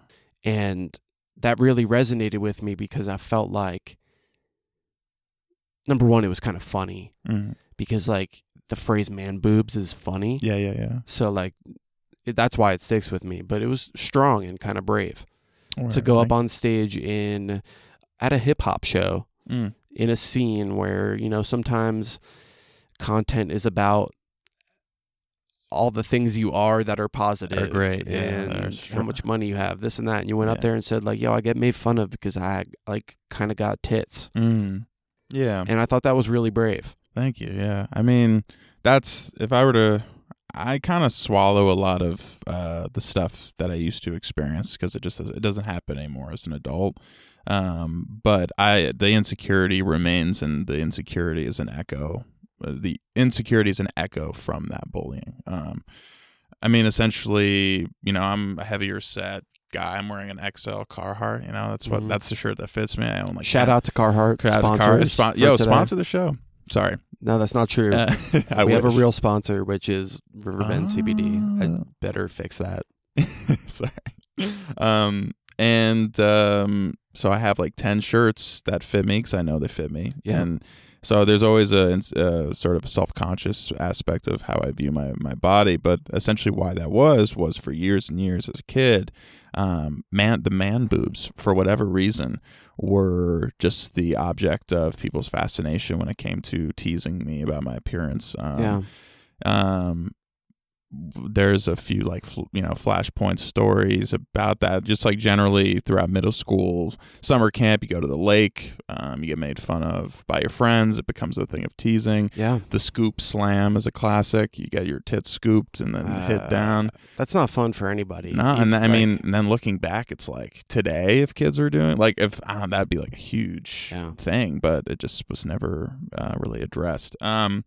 And that really resonated with me because I felt like, number one, it was kind of funny Mm. because, like, the phrase man boobs is funny. Yeah. Yeah. Yeah. So, like, it, that's why it sticks with me. But it was strong and kind of brave to Alright, go up on stage in at a hip hop show Mm. in a scene where you know sometimes content is about all the things you are that are positive are great, yeah, and how much money you have this and that and you went up there and said like yo i get made fun of because i like kind of got tits Mm. Yeah. and i thought that was really brave Thank you. Yeah. I mean, that's if I were to I kind of swallow a lot of uh, the stuff that I used to experience because it just it doesn't happen anymore as an adult. Um, but I the insecurity remains, and the insecurity is an echo. Uh, the insecurity is an echo from that bullying. Um, I mean, essentially, you know, I'm a heavier set guy. I'm wearing an XL Carhartt. You know, that's what Mhm. that's the shirt that fits me. I own like shout that. out to carhartt Shout out to sponsors Carhartt. Spon- yo, today. sponsor the show. Sorry, no that's not true Uh, we have a real sponsor which is riverbend cbd i Ah. better fix that Sorry. Um, and um, so I have like ten shirts that fit me because I know they fit me. Yeah. And So there's always a, a sort of self-conscious aspect of how I view my my body, but essentially why that was was for years and years as a kid, um, man, the man boobs for whatever reason were just the object of people's fascination when it came to teasing me about my appearance. Um, yeah. um there's a few like you know flashpoint stories about that just like generally throughout middle school summer camp you go to the lake um, you get made fun of by your friends it becomes a thing of teasing Yeah. the scoop slam is a classic you get your tits scooped and then hit Uh, down That's not fun for anybody. no and i like- mean and then looking back it's like today if kids are doing like if uh, that'd be like a huge Yeah. thing but it just was never uh, really addressed um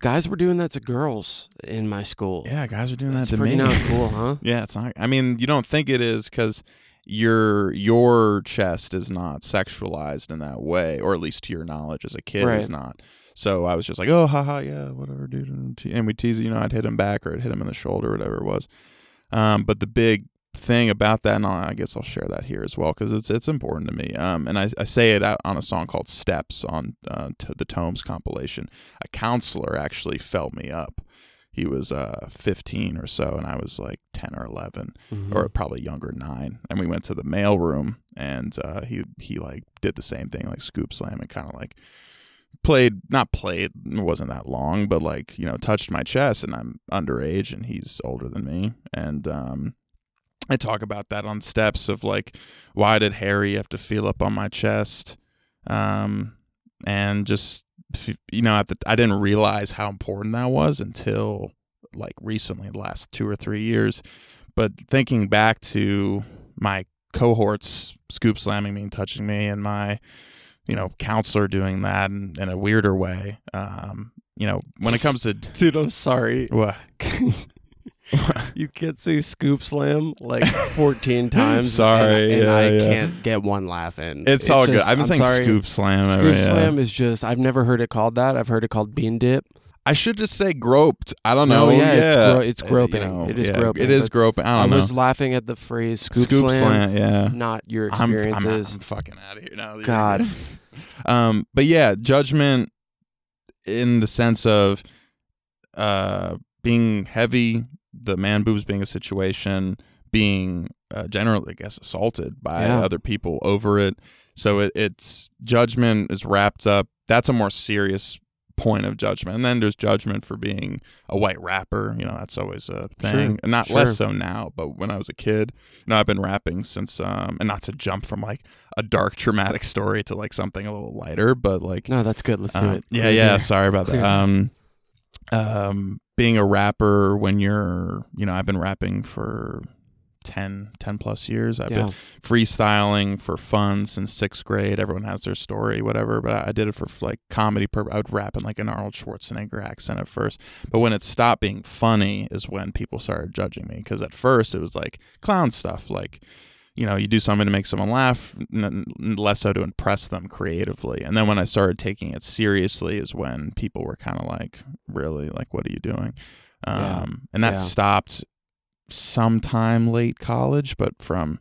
guys were doing that to girls in my school. yeah guys are doing That's that to pretty me not cool, huh? Yeah, it's not. I mean, you don't think it is because your your chest is not sexualized in that way, or at least to your knowledge as a kid Right. is not. So I was just like, oh, haha, yeah, whatever, dude. And we tease you know, I'd hit him back or I'd hit him in the shoulder, whatever it was. Um, but the big thing about that, and I guess I'll share that here as well because it's it's important to me. Um, and I, I say it out on a song called "Steps" on uh, t- the Tomes compilation. A counselor actually felt me up. He was uh 15 or so, and I was like 10 or 11 Mhm. or probably younger nine and we went to the mail room and uh, he he like did the same thing like scoop slam and kind of like played not played it wasn't that long but like you know touched my chest and i'm underage and he's older than me and um i talk about that on steps of like why did harry have to feel up on my chest? Um and just you know at the, i didn't realize how important that was until like recently the last two or three years. But thinking back to my cohorts scoop slamming me and touching me and my you know counselor doing that in, in a weirder way um you know when it comes to Dude, I'm sorry. what you can't say scoop slam like 14 times. Sorry, and, and yeah, I yeah. can't get one laugh in. it's, all good i've been I'm saying sorry. scoop slam Scoop every- yeah. slam is just I've never heard it called that. I've heard it called bean dip. i should just say groped i don't No, know yeah, it's gro- it's Uh, groping. you know, It is groping, it is groping i don't know I was laughing at the phrase scoop, scoop slam, slam yeah not your I'm, I'm, experiences. I'm fucking out of here now. God. um, but yeah, judgment in the sense of uh being heavy, the man boobs being a situation, being uh, generally, I guess, assaulted by Yeah. other people over it. So it, it's judgment is wrapped up. That's a more serious point of judgment. And then there's judgment for being a white rapper. You know, that's always a thing. And not sure. less so now, but when I was a kid, you know, I've been rapping since, um, and not to jump from like a dark, traumatic story to like something a little lighter, but like, no, that's good. Let's do um, it. Yeah, yeah. Sorry about that. Um, um, being a rapper when you're, you know, I've been rapping for 10, 10 plus years. I've yeah. been freestyling for fun since sixth grade. Everyone has their story, whatever. But I, I did it for like comedy. Pur- I would rap in like an Arnold Schwarzenegger accent at first. But when it stopped being funny is when people started judging me. Because at first it was like clown stuff, like you know, you do something to make someone laugh, n- less so to impress them creatively. And then when I started taking it seriously, is when people were kind of like, "Really, like, what are you doing?" Um, Yeah. And that Yeah. stopped sometime late college, but from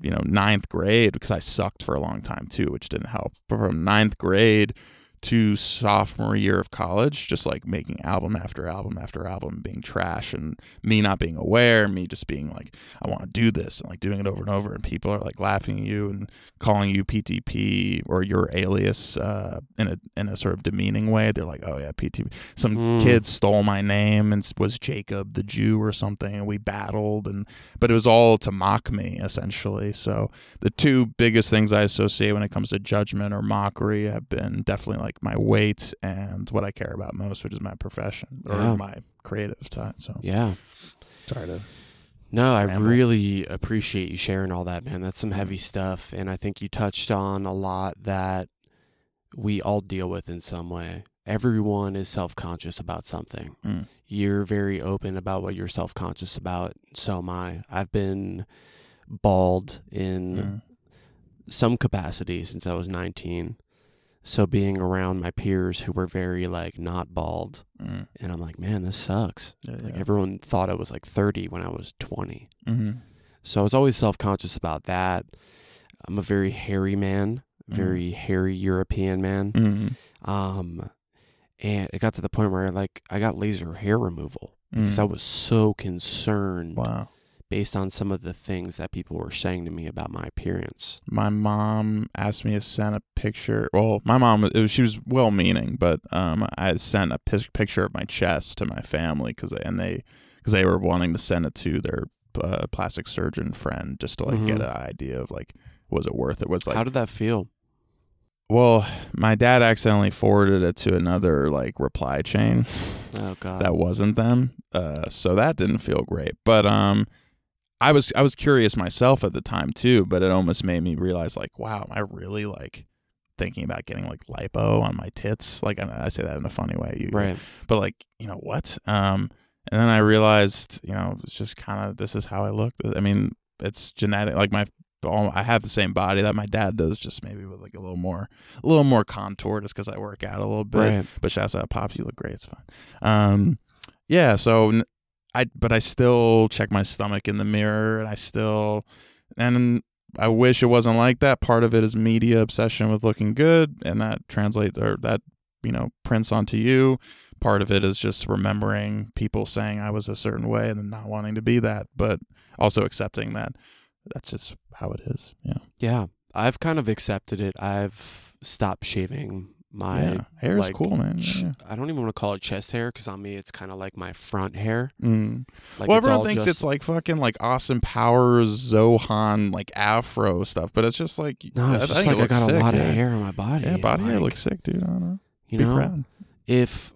you know ninth grade because I sucked for a long time too, which didn't help. But from ninth grade to sophomore year of college, just like making album after album after album, being trash, and me not being aware, me just being like, I want to do this, and like doing it over and over, and people are like laughing at you and calling you PTP or your alias uh, in a in a sort of demeaning way. They're like, oh yeah, PTP. Some Mm. kid stole my name and was Jacob the Jew or something, and we battled, and but it was all to mock me essentially. So the two biggest things I associate when it comes to judgment or mockery have been definitely like my weight and what I care about most, which is my profession or Yeah. my creative time. So Yeah. sorry to No, I ramble. really appreciate you sharing all that, man. That's some heavy stuff. And I think you touched on a lot that we all deal with in some way. Everyone is self conscious about something. Mm. You're very open about what you're self conscious about. So am I. I've been bald in Mm. some capacity since I was 19. So being around my peers who were very like not bald, Mm. and I'm like, man, this sucks. Yeah, Like yeah. everyone thought I was like 30 when I was 20. Mhm. So I was always self conscious about that. I'm a very hairy man, Mhm. very hairy European man. Mhm. Um, and it got to the point where like I got laser hair removal because I Mm. was so concerned Wow. Based on some of the things that people were saying to me about my appearance. my mom asked me to send a picture. Well, my mom, it was, she was well meaning, but um, I sent a picture of my chest to my family because they, and they, because they were wanting to send it to their uh, plastic surgeon friend just to like get Mhm. an idea of like, was it worth it? Was like, How did that feel? well, my dad accidentally forwarded it to another like reply chain Oh God. that wasn't them. Uh, so that didn't feel great. But um, I was I was curious myself at the time too. But it almost made me realize like, wow, am I really like thinking about getting like lipo on my tits? Like I, I say that in a funny way, you, right. But like, you know what? Um, and then I realized, you know, it's just kind of this is how I look. I mean, it's genetic. Like my I have the same body that my dad does, just maybe with like a little more, a little more contour, just because I work out a little bit. Right. But shouts out, pops, you look great. It's fine. Um, yeah. So I, but I still check my stomach in the mirror, and I still, and I wish it wasn't like that. Part of it is media obsession with looking good, and that translates or that you know prints onto you. Part of it is just remembering people saying I was a certain way and then not wanting to be that, but also accepting that that's just how it is. Yeah. Yeah. I've kind of accepted it. I've stopped shaving my yeah. Hair is cool, man. Yeah. I don't even want to call it chest hair because on me it's kind of like my front hair. Mm. Like well, everyone thinks just- it's like fucking like Austin Powers, Zohan, like Afro stuff, but it's just like no, it's I just like I looks got a lot yeah. of hair on my body. Yeah, body hair looks sick, dude. I don't know. You Be know, proud. if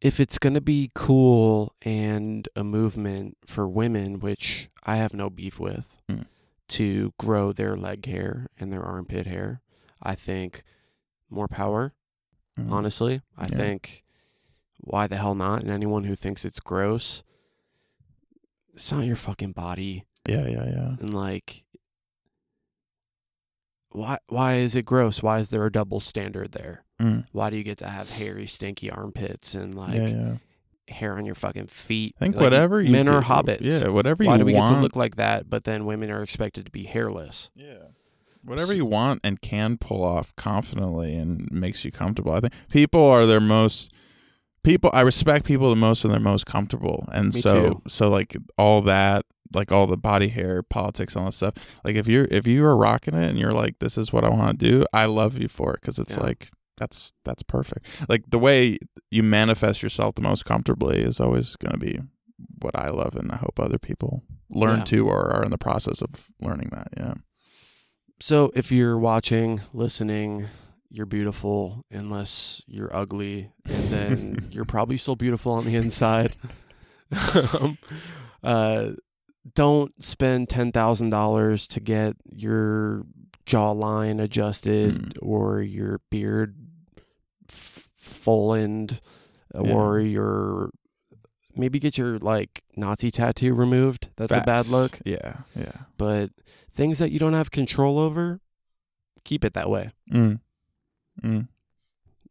if it's gonna be cool and a movement for women, which I have no beef with, Mm. to grow their leg hair and their armpit hair, I think more power. Mm. Honestly, I Yeah. think why the hell not? And anyone who thinks it's gross, it's not your fucking body. Yeah, yeah, yeah. And like, why why is it gross? Why is there a double standard there? Mm. Why do you get to have hairy, stinky armpits and like yeah, yeah. hair on your fucking feet? I think Like, whatever you men do, are hobbits. Yeah, whatever Why do we want. get to look like that, but then women are expected to be hairless? Yeah. Whatever you want and can pull off confidently and makes you comfortable. I think people are their most people I respect people the most when they're most comfortable. And Me so too. so like all that like all the body hair politics all that stuff like if you're if you are rocking it and you're like this is what i want to do i love you for it because it's Yeah. like that's that's perfect like the way you manifest yourself the most comfortably is always going to be what i love and i hope other people learn Yeah. to or are in the process of learning that yeah So if you're watching, listening, you're beautiful unless you're ugly, and then you're probably still beautiful on the inside. um, uh, don't spend ten thousand dollars to get your jawline adjusted Mm. or your beard f- fullened or your maybe get your like Nazi tattoo removed. That's a bad look. yeah yeah But things that you don't have control over, keep it that way. mm. Mm.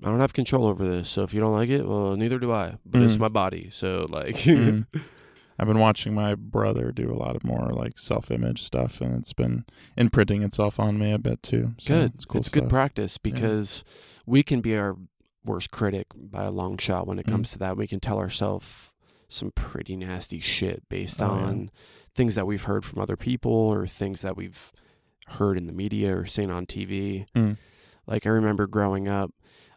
I don't have control over this, so if you don't like it, well, neither do I. But it's Mm. my body, so like, Mm. I've been watching my brother do a lot of more like self-image stuff, and it's been imprinting itself on me a bit too. So good. It's cool. good practice because we can be our worst critic by a long shot when it Mm. comes to that. We can tell ourselves some pretty nasty shit based Oh, yeah. Things that we've heard from other people or things that we've heard in the media or seen on TV. Mm. Like I remember growing up,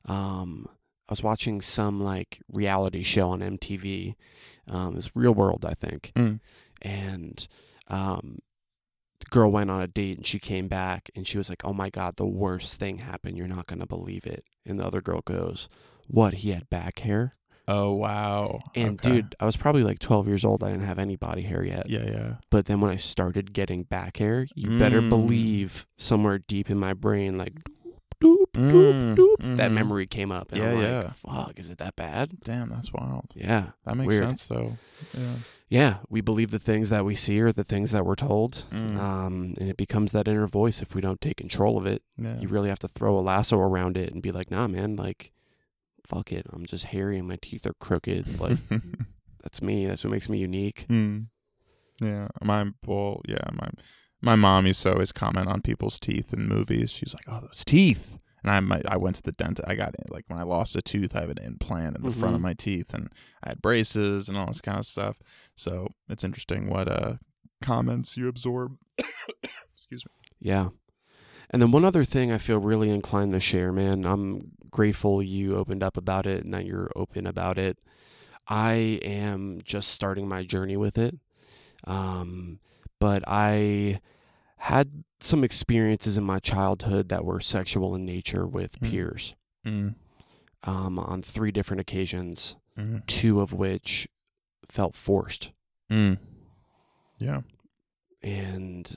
um, I was watching some like reality show on MTV. Um, it's Real World, I think, Mm. and um, the girl went on a date and she came back and she was like, "Oh my god, the worst thing happened. You're not gonna believe it." And the other girl goes, "What? He had back hair?" Oh wow! And Okay. dude, I was probably like 12 years old. I didn't have any body hair yet. yeah, yeah, But then when I started getting back hair, you better Mm. believe somewhere deep in my brain, like doop, doop, Mm, doop, that mhm. memory came up. And Yeah, I'm like, yeah. fuck, is it that bad? Damn, that's wild. Yeah. That makes Weird. sense though. Yeah. Yeah. We believe the things that we see or the things that we're told. Mm. Um, and it becomes that inner voice if we don't take control of it. Yeah. You really have to throw a lasso around it and be like, nah, man, like, fuck it. I'm just hairy and my teeth are crooked. Like, that's me. That's what makes me unique. Mm. Yeah, my well, yeah, my my mom used to always comment on people's teeth in movies. She's like, "Oh, those teeth," and I might, I went to the dentist. I got like when I lost a tooth, I have an implant in the front of Mhm. my teeth, and I had braces and all this kind of stuff. So it's interesting what uh comments you absorb. Excuse me. Yeah. And then one other thing I feel really inclined to share, man. I'm grateful you opened up about it and that you're open about it. I am just starting my journey with it. Um, but I had some experiences in my childhood that were sexual in nature with Mm. peers Mm, um, on three different occasions, mm, two of which felt forced. mm. Yeah. and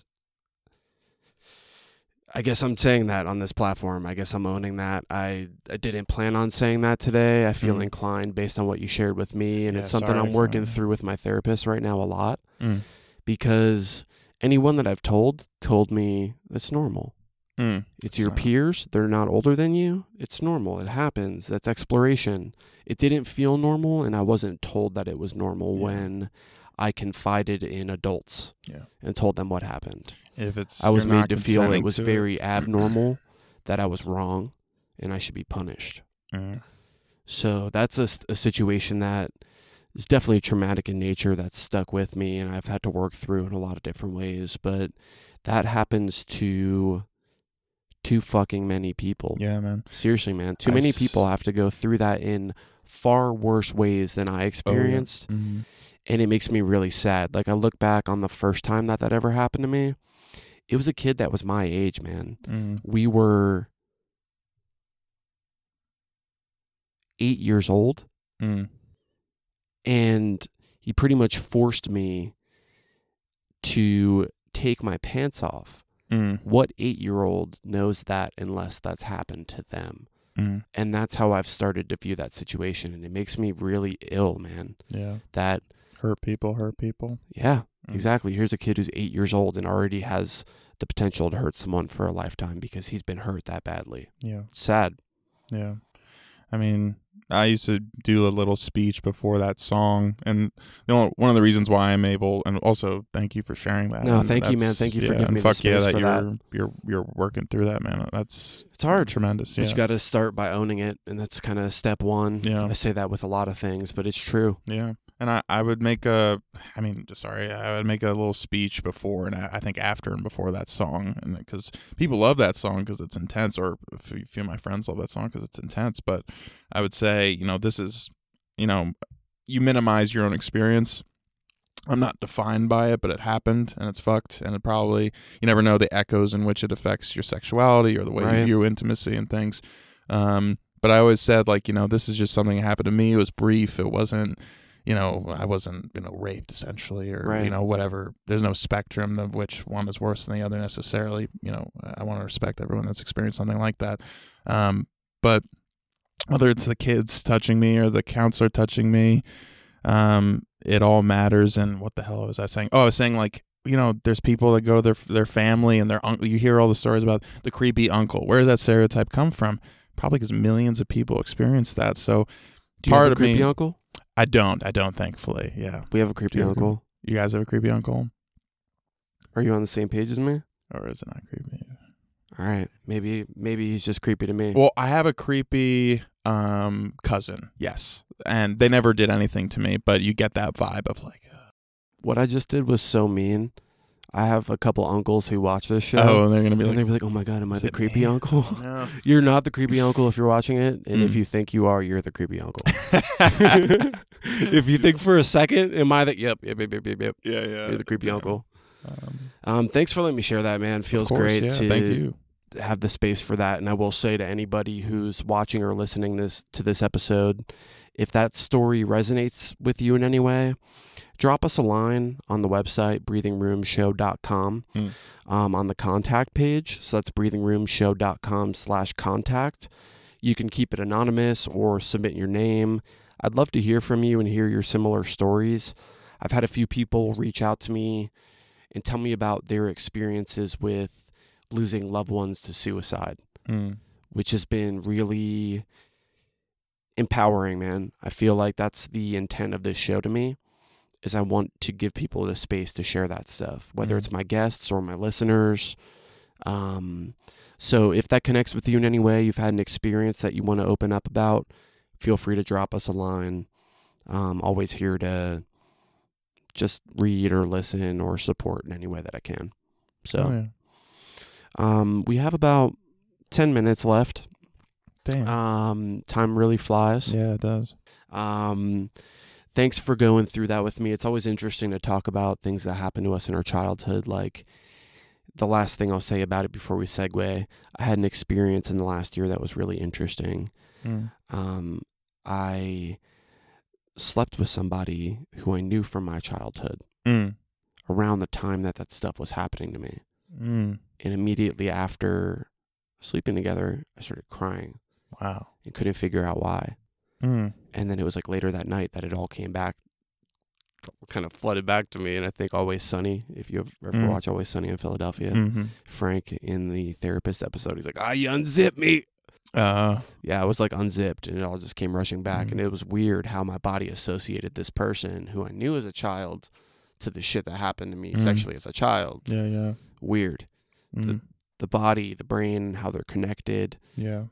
I guess I'm saying that on this platform. I guess I'm owning that. I, I didn't plan on saying that today. I feel Mhm. inclined based on what you shared with me, and Yeah, it's something I'm working through with my therapist right now a lot Mm, because anyone that I've told told me it's normal. mm. It's your peers. They're not older than you. It's normal. It happens. That's exploration. It didn't feel normal, and I wasn't told that it was normal Yeah. when I confided in adults Yeah. and told them what happened. If it's I was made to feel it was to very abnormal, that I was wrong, and I should be punished. Mm, So that's a, a situation that is definitely traumatic in nature that's stuck with me, and I've had to work through in a lot of different ways. But that happens to too fucking many people. yeah, man. Seriously, man. Too I many s- people have to go through that in far worse ways than I experienced. Mhm. And it makes me really sad. Like, I look back on the first time that that ever happened to me. It was a kid that was my age, man. Mm, We were eight years old, mm, and he pretty much forced me to take my pants off. mm, What eight year old knows that unless that's happened to them? mm. And that's how I've started to view that situation. And it makes me really ill, man. Yeah. That, Hurt people, hurt people. yeah, Mm. exactly. Here's a kid who's eight years old and already has the potential to hurt someone for a lifetime because he's been hurt that badly. Yeah. Sad. Yeah. I mean, I used to do a little speech before that song, and you know, one of the reasons why I'm able, and also thank you for sharing that. No, thank you, man. Thank you for yeah, giving me the fuck yeah that for you're that. you're you're working through that, man. That's It's hard. tremendous. But Yeah, you got to start by owning it, and that's kind of step one. Yeah. I say that with a lot of things, but it's true. yeah. And I, I would make a, I mean, just sorry, I would make a little speech before and I, I think after and before that song, and because people love that song because it's intense, or a few few of my friends love that song because it's intense. But I would say, you know, this is, you know, you minimize your own experience. I'm not defined by it, but it happened and it's fucked. And it probably, you never know the echoes in which it affects your sexuality or the way Right. you view intimacy and things. Um, but I always said, like, you know, this is just something that happened to me. It was brief. It wasn't, you know, I wasn't, you know, raped essentially or, Right. you know, whatever. There's no spectrum of which one is worse than the other necessarily. You know, I want to respect everyone that's experienced something like that. Um, but whether it's the kids touching me or the counselor touching me, um, it all matters. And what the hell was I saying? Oh, I was saying like, you know, there's people that go to their their family and their uncle. You hear all the stories about the creepy uncle. Where does that stereotype come from? Probably because millions of people experience that. So Do you Part have a of me- creepy uncle? I don't. I don't. Thankfully, yeah. We have a creepy you uncle. You guys have a creepy uncle, Are you on the same page as me? or is it not creepy? All right. Maybe maybe he's just creepy to me. Well, I have a creepy um cousin. Yes, and they never did anything to me, but you get that vibe of like, uh, what I just did was so mean. I have a couple uncles who watch this show. oh, and they're gonna be and like, they'd be like, "Oh my god, am I the creepy me?" uncle?" no. you're not the creepy uncle if you're watching it, and if Mm. you think you are, you're the creepy uncle. if you think for a second, am I the? Yep, yep, yep, yep, yep. yep. yeah, yeah, You're the creepy damn. uncle. Um, Um, thanks for letting me share that, man. Feels course, great yeah, to thank you. have the space for that. And I will say to anybody who's watching or listening this to this episode, if that story resonates with you in any way, drop us a line on the website breathingroomshow.com Mm. um, on the contact page. So that's breathingroomshow.com slash contact. You can keep it anonymous or submit your name. I'd love to hear from you and hear your similar stories. I've had a few people reach out to me and tell me about their experiences with losing loved ones to suicide, Mm. which has been really empowering, man. I feel like that's the intent of this show to me is I want to give people the space to share that stuff, whether Mhm. it's my guests or my listeners. Um, so if that connects with you in any way, you've had an experience that you want to open up about, feel free to drop us a line. Um, always here to just read or listen or support in any way that I can. So Oh, yeah. um, we have about 10 minutes left. Damn. Um, time really flies. yeah, it does. Um, thanks for going through that with me. It's always interesting to talk about things that happened to us in our childhood. Like the last thing I'll say about it before we segue, I had an experience in the last year that was really interesting. Mm. Um, I slept with somebody who I knew from my childhood Mm. around the time that that stuff was happening to me. Mm. And immediately after sleeping together, I started crying Wow. and couldn't figure out why. Mm. and then it was like later that night that it all came back kind of flooded back to me and i think always sunny if you ever Mm. watch always sunny in philadelphia Mm-hmm. frank in the therapist episode he's like ah you unzip me Uh. yeah i was like unzipped and it all just came rushing back Mm. and it was weird how my body associated this person who i knew as a child to the shit that happened to me Mm. sexually as a child Yeah. Yeah. weird Mm. the body the brain how they're connected yeah.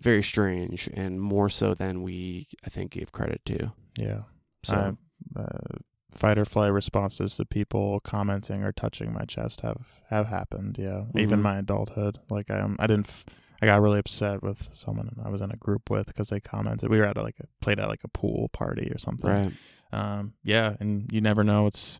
Very strange and more so than we i think gave credit to Yeah. so uh, fight or flight responses to people commenting or touching my chest have have happened. Yeah, even Mhm. my adulthood. Like I um, I didn't. F- I got really upset with someone I was in a group with because they commented. We were at a, like a played at like a pool party or something. right Um. Yeah, and you never know. It's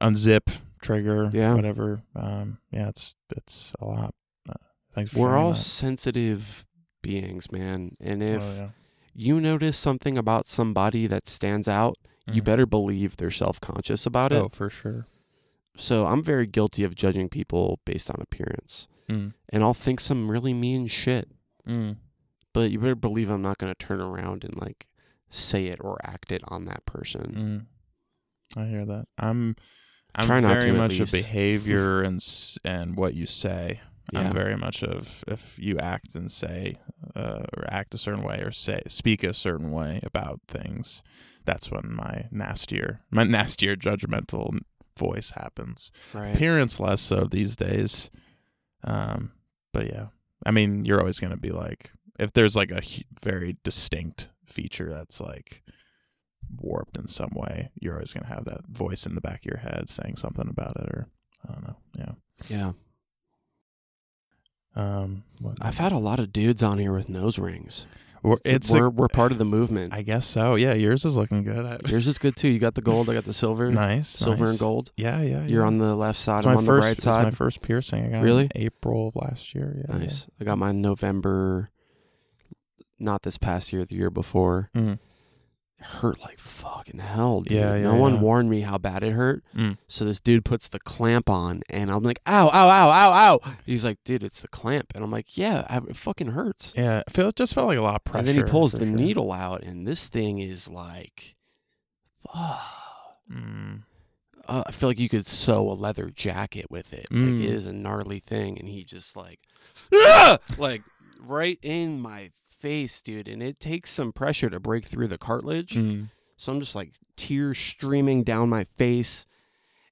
unzip trigger. Yeah. Whatever. Um. Yeah. It's it's a lot. Uh, thanks for We're all that. sensitive beings, man. And if oh, yeah. you notice something about somebody that stands out, you Mhm. better believe they're self conscious about it. Oh, for sure. So I'm very guilty of judging people based on appearance. Mm. And I'll think some really mean shit. Mm. But you better believe I'm not going to turn around and like say it or act it on that person. Mm. I hear that. I'm I'm Try not very to, much of behavior and and what you say. Yeah. I'm very much of if you act and say uh, or act a certain way or say speak a certain way about things, that's when my nastier my nastier judgmental voice happens. Right. Appearance less so these days. Um, but yeah, I mean, you're always gonna be like if there's like a very distinct feature that's like warped in some way, you're always gonna have that voice in the back of your head saying something about it, or I don't know. Yeah. Yeah. Um, what- I've had a lot of dudes on here with nose rings. We're- It's, we're, we're part of the movement. I guess so. Yeah, yours is looking good. I, Yours is good too. You got the gold. I got the silver. nice, Silver nice. and gold. Yeah, yeah. You're yeah. on the left side. It's I'm on first. the right it's my first piercing. I got Really? April of last year. Yeah. Nice. I got mine November. Not this past year, the year before. Yeah. Mm. Hurt like fucking hell, dude. Yeah, no yeah, one yeah. warned me how bad it hurt. Mm. So this dude puts the clamp on, and I'm like, ow, ow, ow, ow, ow. He's like, dude, it's the clamp, and I'm like, yeah, I, it fucking hurts. Yeah, it feel, it just felt like a lot of pressure. and then he pulls the sure. needle out, and this thing is like, fuck. Mm. Uh, I feel like you could sew a leather jacket with it. Mm. Like it is a gnarly thing, and he just like, "Ah!" like right in my face, dude. And it takes some pressure to break through the cartilage. Mm. So I'm just like tears streaming down my face,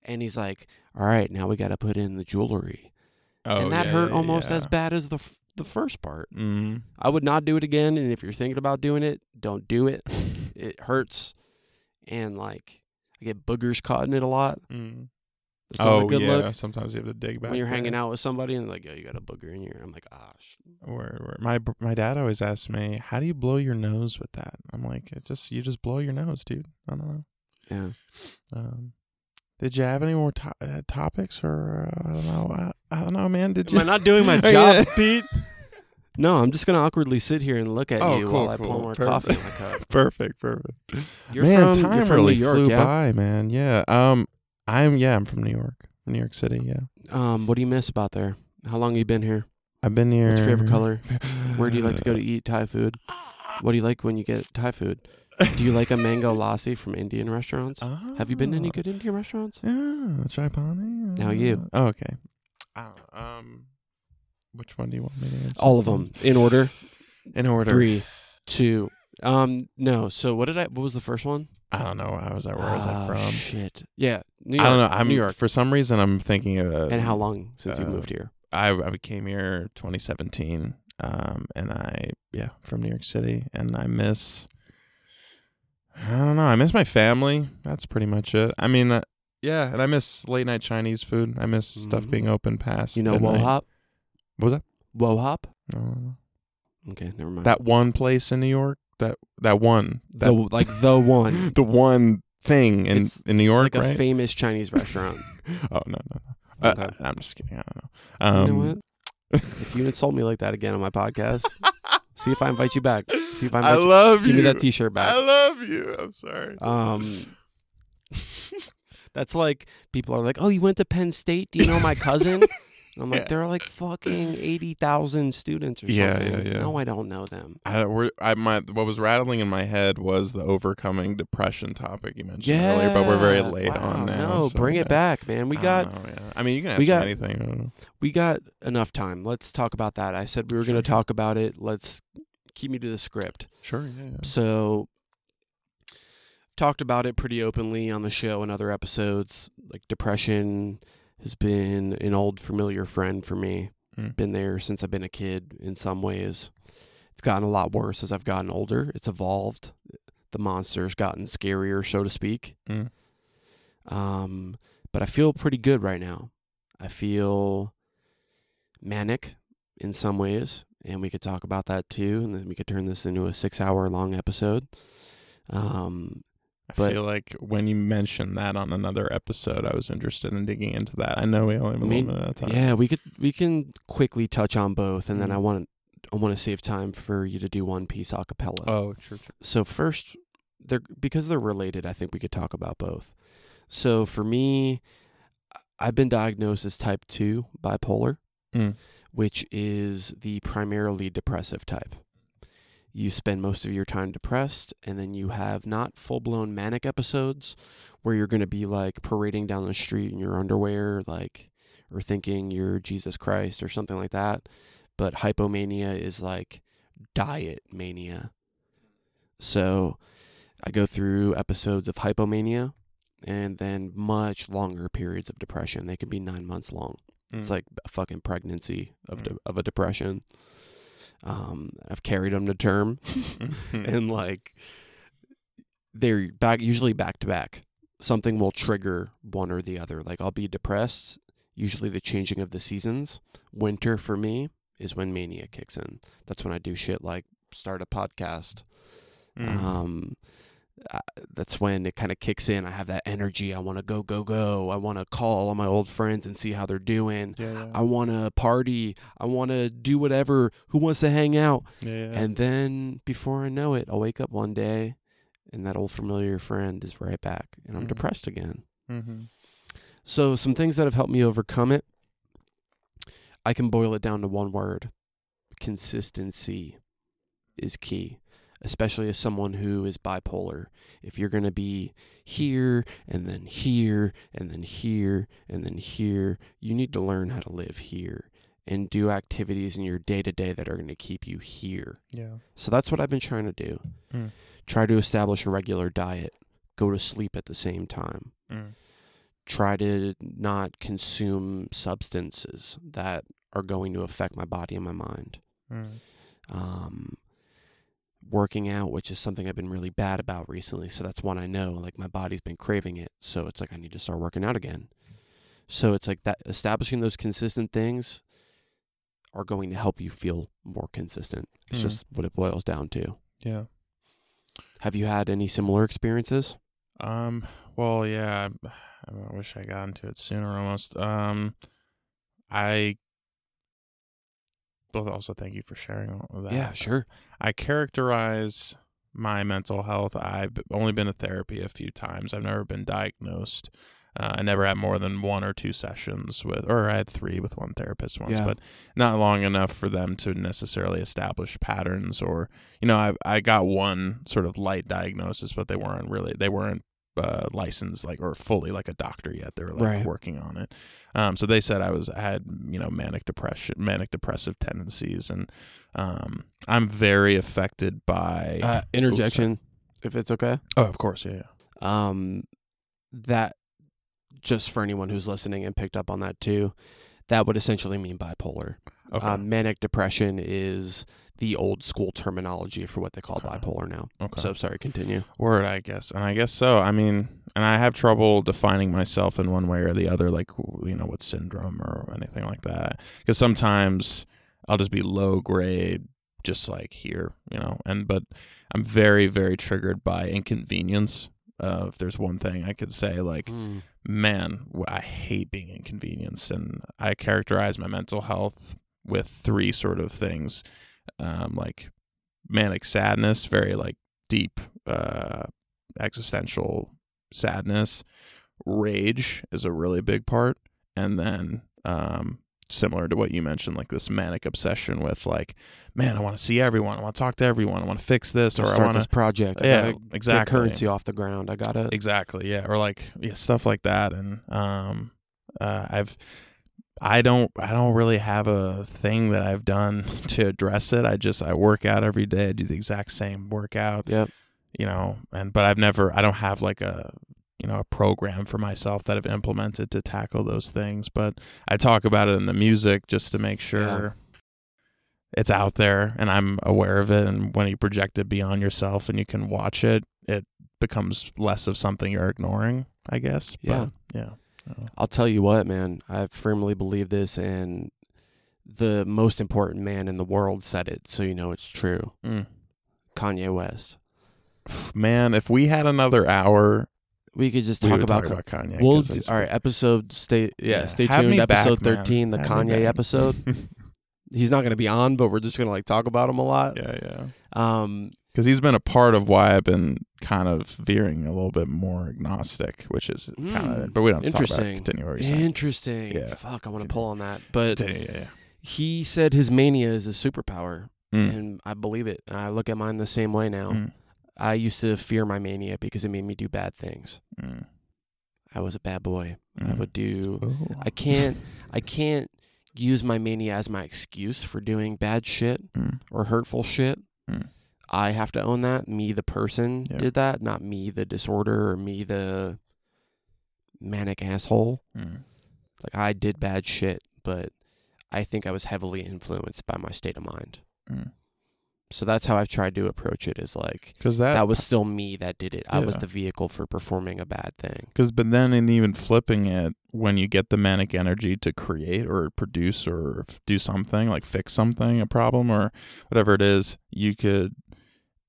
and he's like, "All right, now we got to put in the jewelry," Oh, and that yeah, hurt yeah, almost yeah. as bad as the f- the first part. Mm. I would not do it again, and if you're thinking about doing it, don't do it. it hurts, and like I get boogers caught in it a lot. Mm. It's not Oh a good yeah. look. Sometimes you have to dig back when you're hanging out with somebody and like, yo, you got a booger in your. I'm like, ah, sh-. Where, where my my dad always asks me, "How do you blow your nose with that?" I'm like, it "Just you just blow your nose, dude." I don't know. yeah. Um, did you have any more to- uh, topics, or uh, I don't know? I, I don't know, man. Did you? Am I not doing my Oh, job. Pete? No, I'm just gonna awkwardly sit here and look at Oh, you cool, while I pour more Perfect. coffee in my cup. perfect, perfect. You're man, from, time you're from really New York, flew yeah? by, man. Yeah. Um, I'm yeah, I'm from New York, New York City. Yeah, Um, what do you miss about there? How long you been here? I've been here. What's your favorite color? Where do you like to go to eat Thai food? What do you like when you get Thai food? Do you like a mango lassi from Indian restaurants? Have you been to any Ah. good Indian restaurants? Yeah, chai pani. Now you. Oh, okay. I. Um, which one do you want me to answer? All of them in order. in order. Three, two. Um, no. So what did I? What was the first one? I don't know. I was that. Where was Ah, that from? Shit. Yeah, New York. I don't know. I'm New York. For some reason, I'm thinking of. And how long since you uh, moved here? I I came here 2017, um, and I yeah from New York City, and I miss. I don't know. I miss my family. That's pretty much it. I mean, uh, yeah, and I miss late night Chinese food. I miss stuff Mhm. being open past. You know midnight. Wo Hop? What was that? Wo Hop? No. Okay, never mind. That one place in New York. That that one. That the like the one. the one thing in It's in New York, like a right? famous Chinese restaurant. oh no no no. Uh, I'm just kidding. I don't know. Um, you know what? if you insult me like that again on my podcast, see if I invite you back. See if I invite I you. love Give me that T-shirt back. I love you. I'm sorry. Um, that's like people are like, "Oh, you went to Penn State? Do you know my cousin?" And I'm like, there are like fucking eighty thousand students or Yeah, something. yeah, yeah. No, I don't know them. I, we're, I my what was rattling in my head was the overcoming depression topic you mentioned Yeah, earlier, but we're very late wow, on now. No, so, bring yeah. it back, man. We got don't know, yeah. I mean, you can ask we me got- anything. I we got enough time. Let's talk about that. I said we were going to talk about it. Let's keep me to the script. Sure. Yeah. yeah. So talked about it pretty openly on the show and other episodes. Like depression has been an old familiar friend for me. Mm. Been there since I've been a kid in some ways. It's gotten a lot worse as I've gotten older. It's evolved. The monster's gotten scarier, so to speak. Mm. Um, but I feel pretty good right now. I feel manic in some ways, and we could talk about that too, and then we could turn this into a six-hour long episode. Um, I but- feel like when you mentioned that on another episode, I was interested in digging into that. I know we only have a little bit of time. yeah, we could we can quickly touch on both, and then Mhm. I want I want to save time for you to do one piece a cappella. Oh, sure. sure. so first they're because they're related i think we could talk about both so for me I- i've been diagnosed as type 2 bipolar Mm. which is the primarily depressive type you spend most of your time depressed and then you have not full-blown manic episodes where you're going to be like parading down the street in your underwear like or thinking you're jesus christ or something like that but hypomania is like diet mania so I go through episodes of hypomania and then much longer periods of depression. They can be nine months long. It's Mm. like a fucking pregnancy of de- Mm. of a depression. Um, I've carried them to term, and like they're back usually back to back. Something will trigger one or the other. Like I'll be depressed. Usually the changing of the seasons. Winter for me is when mania kicks in. That's when I do shit like start a podcast. Mm. Um, uh, that's when it kind of kicks in. I have that energy. I want to go, go, go. I want to call all my old friends and see how they're doing. yeah, yeah. I want to party. I want to do whatever. Who wants to hang out? yeah. And then before I know it, I'll wake up one day and that old familiar friend is right back and I'm Mhm. depressed again. mm-hmm. So, some things that have helped me overcome it, I can boil it down to one word consistency is key, especially as someone who is bipolar. If you're going to be here and then here and then here and then here, you need to learn how to live here and do activities in your day to day that are going to keep you here. Yeah. So, that's what I've been trying to do. Mm. Try to establish a regular diet, go to sleep at the same time Mm. try to not consume substances that are going to affect my body and my mind. Mm. Um, working out, which is something I've been really bad about recently. So that's one I know. Like my body's been craving it. So it's like I need to start working out again. So it's like that establishing those consistent things are going to help you feel more consistent. It's Mhm. just what it boils down to. Yeah. Have you had any similar experiences? Um. Well, yeah. I, I wish I got into it sooner. Almost. Um. I. Both also thank you for sharing that. Yeah, sure. I characterize my mental health. I've only been to therapy a few times. I've never been diagnosed. Uh, I never had more than one or two sessions with, or I had three with one therapist once, Yeah. but not long enough for them to necessarily establish patterns. Or you know, I I got one sort of light diagnosis, but they weren't really they weren't uh, licensed like or fully like a doctor yet. They were like Right. working on it. Um, so they said I was I had you know manic depression, manic depressive tendencies, and um, I'm very affected by. Uh, interjection, if it's okay. oh, of course, yeah, yeah. um, that just for anyone who's listening and picked up on that too, that would essentially mean bipolar. Okay. Um, manic depression is the old school terminology for what they call Okay. bipolar now. okay. So sorry, continue. Word, I guess, and I guess so. I mean, and I have trouble defining myself in one way or the other, like you know, with syndrome or anything like that. Because sometimes I'll just be low grade, just like here, you know. And but I'm very, very triggered by inconvenience. Uh, if there's one thing I could say, like, Mm. man, I hate being inconvenienced, and I characterize my mental health with three sort of things, um, like manic sadness, very like deep uh, existential sadness. Rage is a really big part, and then um, similar to what you mentioned, like this manic obsession with like, man, I want to see everyone, I want to talk to everyone, I want to fix this, or Let's I want this to project. I yeah, exactly currency off the ground. I gotta. exactly yeah or like yeah stuff like that and um uh, i've i don't i don't really have a thing that i've done to address it. I just i work out every day. I do the exact same workout Yep. you know and but i've never i don't have like a you know a program for myself that i've implemented to tackle those things but i talk about it in the music just to make sure it's out there and i'm aware of it. And when you project it beyond yourself and you can watch it it becomes less of something you're ignoring i guess Yeah. but, yeah I'll tell you what, man. I firmly believe this, and the most important man in the world said it, so you know it's true. mm. Kanye West. man if we had another hour We could just we talk about. talk about kanye We'll d- all right. Episode stay. Yeah, Yeah. stay Have tuned. Episode back, man. thirteen, the Have Kanye episode. He's not going to be on, but we're just going to like talk about him a lot. yeah yeah Um, because he's been a part of why I've been kind of veering a little bit more agnostic, which is kind of. Mm, But we don't have to talk about it. interesting. Continue what you're interesting. Yeah. Fuck, I want to pull on that. But yeah, yeah. he said his mania is a superpower, Mm, and I believe it. I look at mine the same way now. mm, I used to fear my mania because it made me do bad things. mm, I was a bad boy. I mm. would do. Ooh. I can't. I can't use my mania as my excuse for doing bad shit Mm, or hurtful shit. I have to own that. Me, the person, Yeah. did that, not me, the disorder, or me, the manic asshole. mm. Like I did bad shit, but I think I was heavily influenced by my state of mind. Mm. So that's how I've tried to approach it. Is like Cause that, that was still me that did it. I was the vehicle for performing a bad thing. Because, but then, in even flipping it, when you get the manic energy to create or produce or f- do something, like fix something, a problem or whatever it is, you could,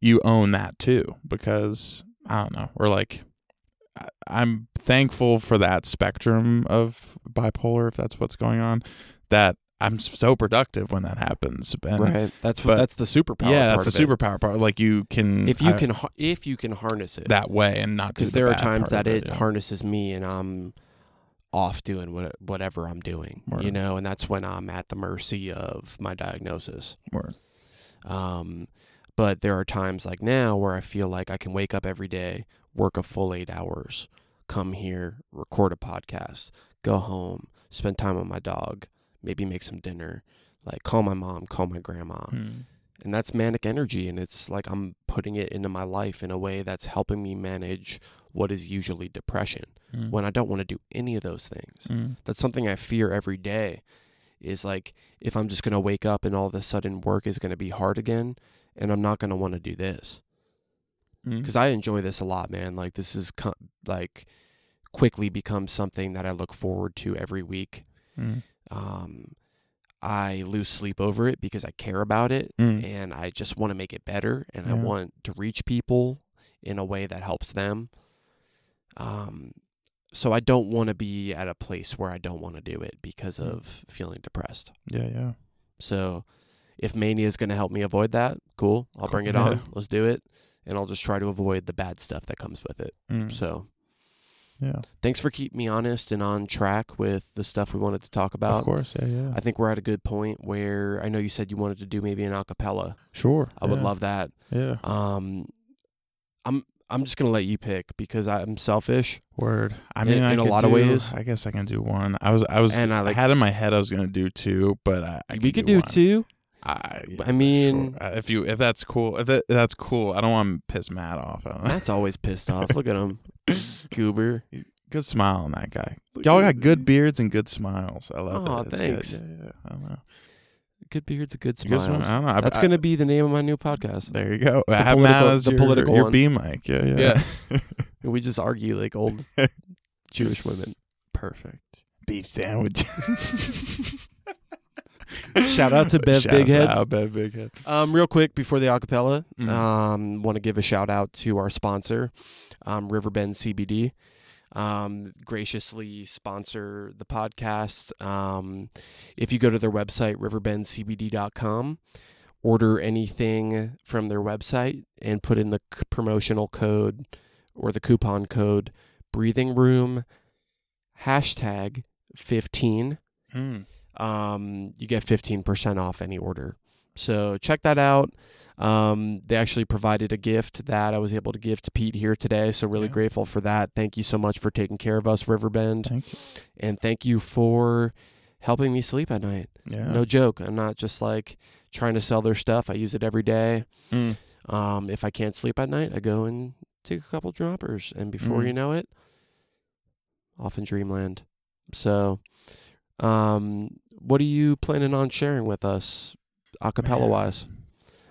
you own that too. Because, I don't know, or like, I'm thankful for that spectrum of bipolar, if that's what's going on, that I'm so productive when that happens. And right. That's what. but- That's the superpower. yeah, that's the it. superpower part. Like, you can, If you I- can, if you can harness it, that way and not because the there are times that of it yeah. harnesses me and I'm off doing what, whatever I'm doing, you know, and that's when I'm at the mercy of my diagnosis. Word. Um, but there are times like now where I feel like I can wake up every day, work a full eight hours, come here, record a podcast, go home, spend time with my dog, maybe make some dinner, like call my mom, call my grandma. Mm. And that's manic energy. And it's like I'm putting it into my life in a way that's helping me manage what is usually depression Mm. when I don't want to do any of those things. Mm. That's something I fear every day is like if I'm just going to wake up and all of a sudden work is going to be hard again and I'm not going to want to do this Mm. because I enjoy this a lot, man. Like this is like quickly become something that I look forward to every week. Mm. Um, I lose sleep over it because I care about it Mm. and I just want to make it better and I want to reach people in a way that helps them. Um, so I don't want to be at a place where I don't want to do it because Mm. of feeling depressed. Yeah, yeah. So if mania is going to help me avoid that, cool. I'll bring it Cool. on. Let's do it. And I'll just try to avoid the bad stuff that comes with it. Mm. So yeah, thanks for keeping me honest and on track with the stuff we wanted to talk about. of course. Yeah, yeah. I think we're at a good point where I know you said you wanted to do maybe an acapella. sure. I would love that. Yeah. Um, I'm I'm just gonna let you pick because I'm selfish. Word. I In- mean, I in a lot of ways. I guess I can do one. I was, I was, And I like- had in my head I was gonna do two, but I, I we could do one. two. I, I mean- sure. Uh, if you, if that's cool, if it, that's cool. I don't want to piss Matt off. I. Matt's always pissed off. Look at him, goober. Good smile on that guy. Y'all got good beards and good smiles. I love Aw, it. It's thanks. Good. Yeah, yeah. I don't know. Good beards, good Good smiles. smile. I don't know. I- That's I- gonna be the name of my new podcast. There you go. The Have political- Matt as the your, political your one. B mic. Yeah, yeah. And we just argue like old Jewish women. Perfect. Beef sandwich. Shout out to Bev Shouts Bighead. out Bev Bighead. Um, real quick before the acapella, Mhm. um, want to give a shout out to our sponsor, um, Riverbend CBD. Um, graciously sponsor the podcast. Um, if you go to their website, riverbendcbd.com, order anything from their website and put in the c- promotional code or the coupon code breathing room hashtag 15 Mm. um, you get 15% off any order. So check that out. Um, they actually provided a gift that I was able to give to Pete here today. So really Yeah. grateful for that. Thank you so much for taking care of us, Riverbend. Thank you. And thank you for helping me sleep at night. Yeah. No joke. I'm not just like trying to sell their stuff. I use it every day. Mm. Um, if I can't sleep at night, I go and take a couple droppers. And before Mm. you know it, off in dreamland. So, um, what are you planning on sharing with us, acapella wise?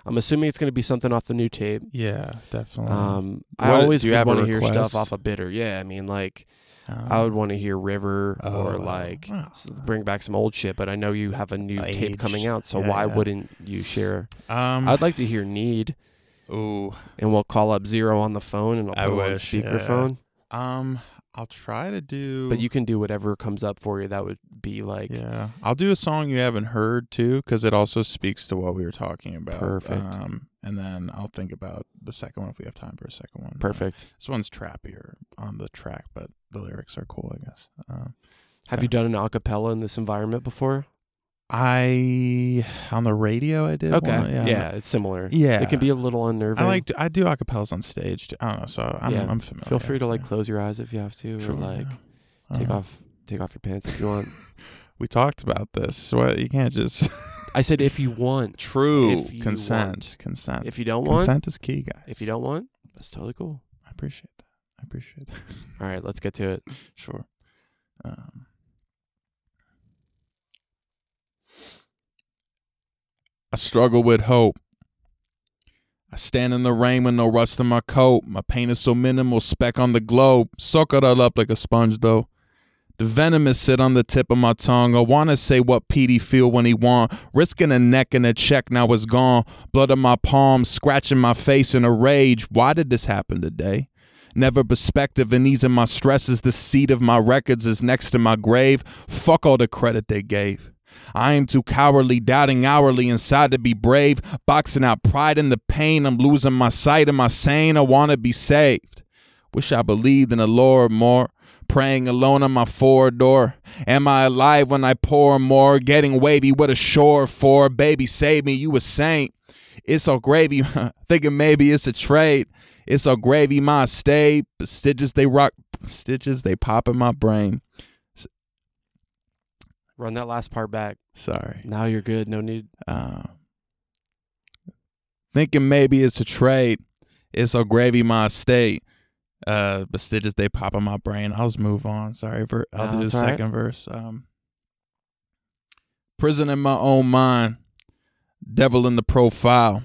I'm assuming it's going to be something off the new tape. Yeah, definitely. Um, I What- always do you would have a want to hear request? stuff off of Bitter. Yeah, I mean, like Um, I would want to hear River or oh, like oh. s- bring back some old shit. But I know you have a new tape coming Aged. out, so Yeah, why yeah. wouldn't you share? Um, I'd like to hear Need, Ooh. and we'll call up Zero on the phone, and I'll I put it on wish, yeah. speakerphone. Um, I'll try to do. But you can do whatever comes up for you. That would be like Yeah, I'll do a song you haven't heard too, because it also speaks to what we were talking about. Perfect. Um, and then I'll think about the second one if we have time for a second one. perfect. This one's trappier on the track, but the lyrics are cool, I guess. Um, Have Yeah. you done an acapella in this environment before? I on the radio I did. Okay, one, yeah, yeah. it's similar. Yeah. it can be a little unnerving. I like to, I do acapellas on stage. Too. I don't know, so I'm Yeah. I'm familiar. Feel free to like close your eyes if you have to, Sure, or like yeah. take Uh, off take off your pants if you want. We talked about this. So what, you can't just I said if you want. true If you consent. want. Consent. If you don't want, consent is key, guys. if you don't want, that's totally cool. I appreciate that. I appreciate that. All right, let's get to it. Sure. Um, I struggle with hope. I stand in the rain with no rust in my coat. My pain is so minimal, speck on the globe. Soak it all up like a sponge, though. The venom is sit on the tip of my tongue. I wanna say what Petey feel when he want. Risking a neck and a check, now it's gone. Blood on my palms, scratching my face in a rage. Why did this happen today? Never perspective and easing my stresses. The seat of my records is next to my grave. Fuck all the credit they gave. I am too cowardly, doubting hourly inside to be brave. Boxing out pride in the pain. I'm losing my sight. Am I sane? I wanna be saved. Wish I believed in the Lord more. Praying alone on my forward door. Am I alive when I pour more? Getting wavy with a shore for. Baby, save me, you a saint. It's all gravy. Thinking maybe it's a trade. It's all gravy, my stay. Stitches they rock, stitches they pop in my brain. Run that last part back. Sorry. Now you're good. No need. Um, thinking maybe it's a trade. It's a gravy, my state. Uh, but stitches they pop in my brain. I'll just move on. Sorry, ver- I'll No, do the all right. second verse. Um, prison in my own mind. Devil in the profile.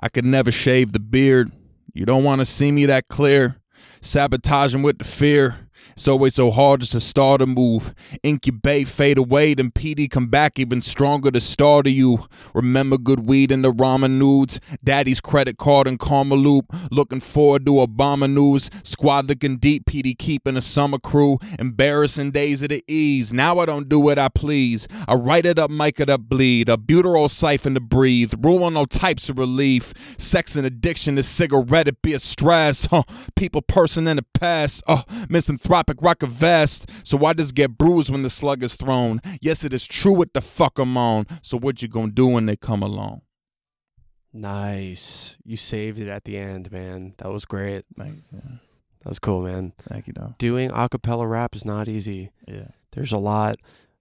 I could never shave the beard. You don't want to see me that clear. Sabotaging with the fear. It's always so hard just to start a move. Incubate, fade away, then PD come back even stronger to start to you. Remember good weed and the ramen nudes. Daddy's credit card and karma loop. Looking forward to Obama news. Squad looking deep, PD keeping a summer crew. Embarrassing days of the ease. Now I don't do what I please. I write it up, mic it up, bleed. A butyrol siphon to breathe. Ruin all types of relief. Sex and addiction, this cigarette, it be a stress. Huh. People, person in the past. Oh, misanthropic rock a vest. So why does get bruised when the slug is thrown? Yes, it is true what the fuck I'm on. So what you gonna do when they come along? Nice. You saved it at the end, man. That was great. Thank you. That was cool, man. Thank you, though. Doing acapella rap is not easy. Yeah. There's a lot.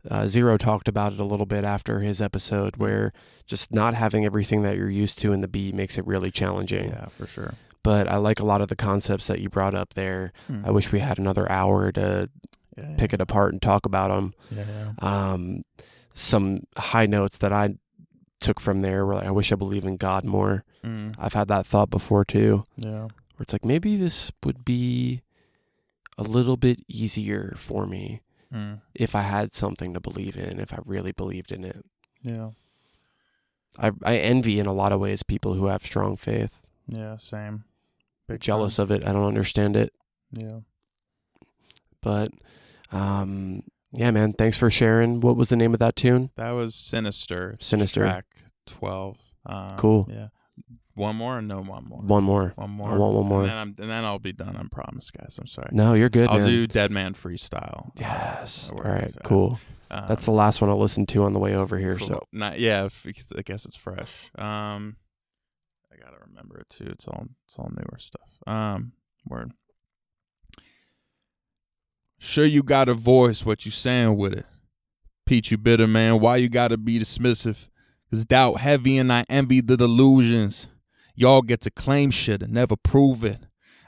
Uh, Zero talked about it a little bit after his episode, where just not having everything that you're used to in the beat makes it really challenging. Yeah, for sure. But I like a lot of the concepts that you brought up there. Hmm. I wish we had another hour to yeah, pick it apart and talk about them. Yeah. Um, some high notes that I took from there were like, I wish I believed in God more. Mm, I've had that thought before too, yeah. where it's like maybe this would be a little bit easier for me Mm, if I had something to believe in, if I really believed in it. yeah. I I envy in a lot of ways people who have strong faith. Yeah. Same. Big Jealous of it. I don't understand it. Yeah. But um yeah, man, thanks for sharing. What was the name of that tune? That was Sinister. Sinister. Track 12. Um, Cool. Yeah. One more or no one more? One more. One more. I want one more. And then, I'm, and then I'll be done. I promise, guys. I'm sorry. No, you're good, I'll man. do Dead Man Freestyle. yes. that All works. Uh, cool. Um, That's the last one I'll listen to on the way over here. cool. So Not, yeah, because I guess it's fresh. Um, I gotta remember it too. It's all it's all newer stuff. Um, word. Sure, you got a voice. What you saying with it? Pete, you bitter man. Why you gotta be dismissive? Cause doubt heavy and I envy the delusions. Y'all get to claim shit and never prove it.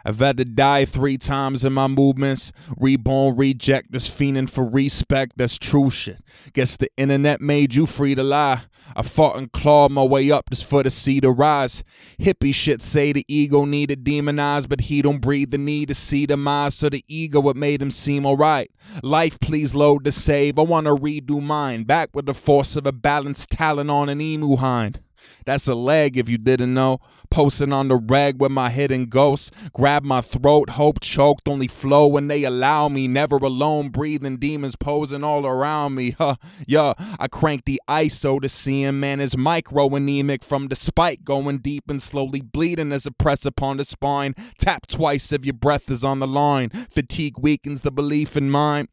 I've had to die three times in my movements. Reborn, reject, just fiending for respect. That's true shit. Guess the internet made you free to lie. I fought and clawed my way up just for the sea to rise. Hippie shit say the ego need to demonize, but he don't breathe the need to see the demise. So the ego what made him seem alright. Life, please load to save. I wanna redo mine. Back with the force of a balanced talent on an emu hind. That's a leg if you didn't know. Posting on the reg with my hidden ghosts. Grab my throat, hope choked, only flow when they allow me. Never alone, breathing demons posing all around me. Huh, yeah. I crank the ISO to see him, man, is micro anemic from the spike going deep and slowly bleeding as a press upon the spine. Tap twice if your breath is on the line. Fatigue weakens the belief in mine.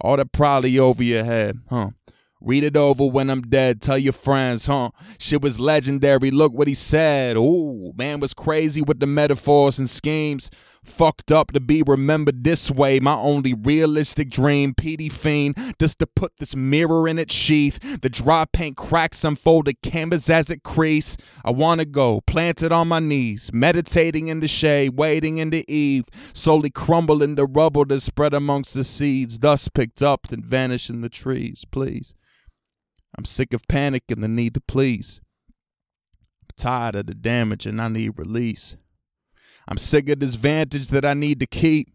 All that probably over your head, huh? Read it over when I'm dead. Tell your friends, huh? Shit was legendary. Look what he said. Ooh, man was crazy with the metaphors and schemes. Fucked up to be remembered this way. My only realistic dream, PD Fiend, just to put this mirror in its sheath. The dry paint cracks unfolded canvas as it crease. I wanna go, planted on my knees, meditating in the shade, waiting in the eve. Slowly crumbling into rubble that spread amongst the seeds. Dust picked up, then vanished in the trees. Please. I'm sick of panic and the need to please. I'm tired of the damage and I need release. I'm sick of this vantage that I need to keep.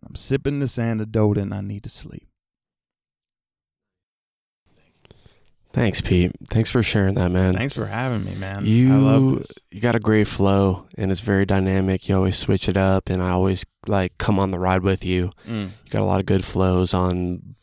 And I'm sipping this antidote and I need to sleep. thanks, Pete. Thanks for sharing that, man. Thanks for having me, man. You I love this. you got a great flow and it's very dynamic. You always switch it up and I always like come on the ride with you. Mm, You got a lot of good flows on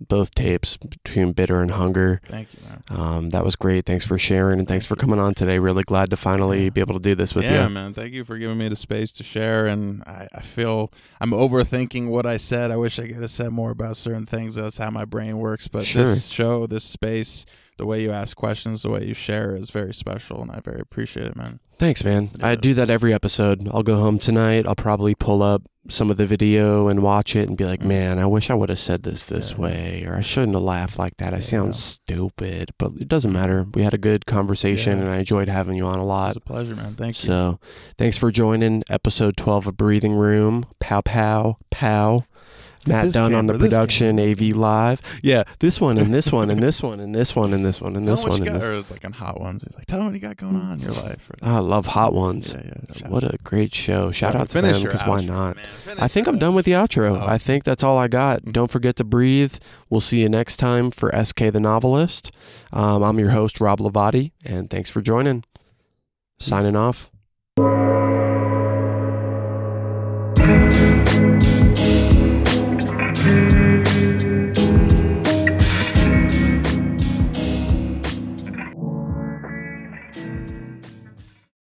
both tapes between Bitter and Hunger. thank you, man. Um, that was great. Thanks for sharing and thanks for coming on today. Really glad to finally Yeah. be able to do this with you. yeah, you. man. Thank you for giving me the space to share. And I, I feel I'm overthinking what I said. I wish I could have said more about certain things. That's how my brain works. But Sure. this show, this space, the way you ask questions, the way you share is very special. And I very appreciate it, man. Thanks, man. I do that every episode. I'll go home tonight. I'll probably pull up some of the video and watch it and be like, Mm. man, I wish I would have said this this Yeah. way, or I shouldn't have laughed like that. I Yeah. sound stupid, but it doesn't matter. We had a good conversation Yeah. and I enjoyed having you on a It lot. was a pleasure, man. Thank you. So thanks for joining episode 12 of Breathing Room. Pow, pow, pow. Matt Dunn on the production. AV Live. Yeah, this one and this one and this one and this one and this one and this one and got, this or like on Hot Ones. He's like, tell him what you got going on in your life. I love Hot Ones. Yeah, yeah. Shout What a great show. Shout out. out to them because why not? man. I think I'm done with the outro. Oh. I think that's all I got. Mhm. Don't forget to breathe. We'll see you next time for SK the Novelist. Um, I'm your host, Rob Lavati, and thanks for joining. Signing off.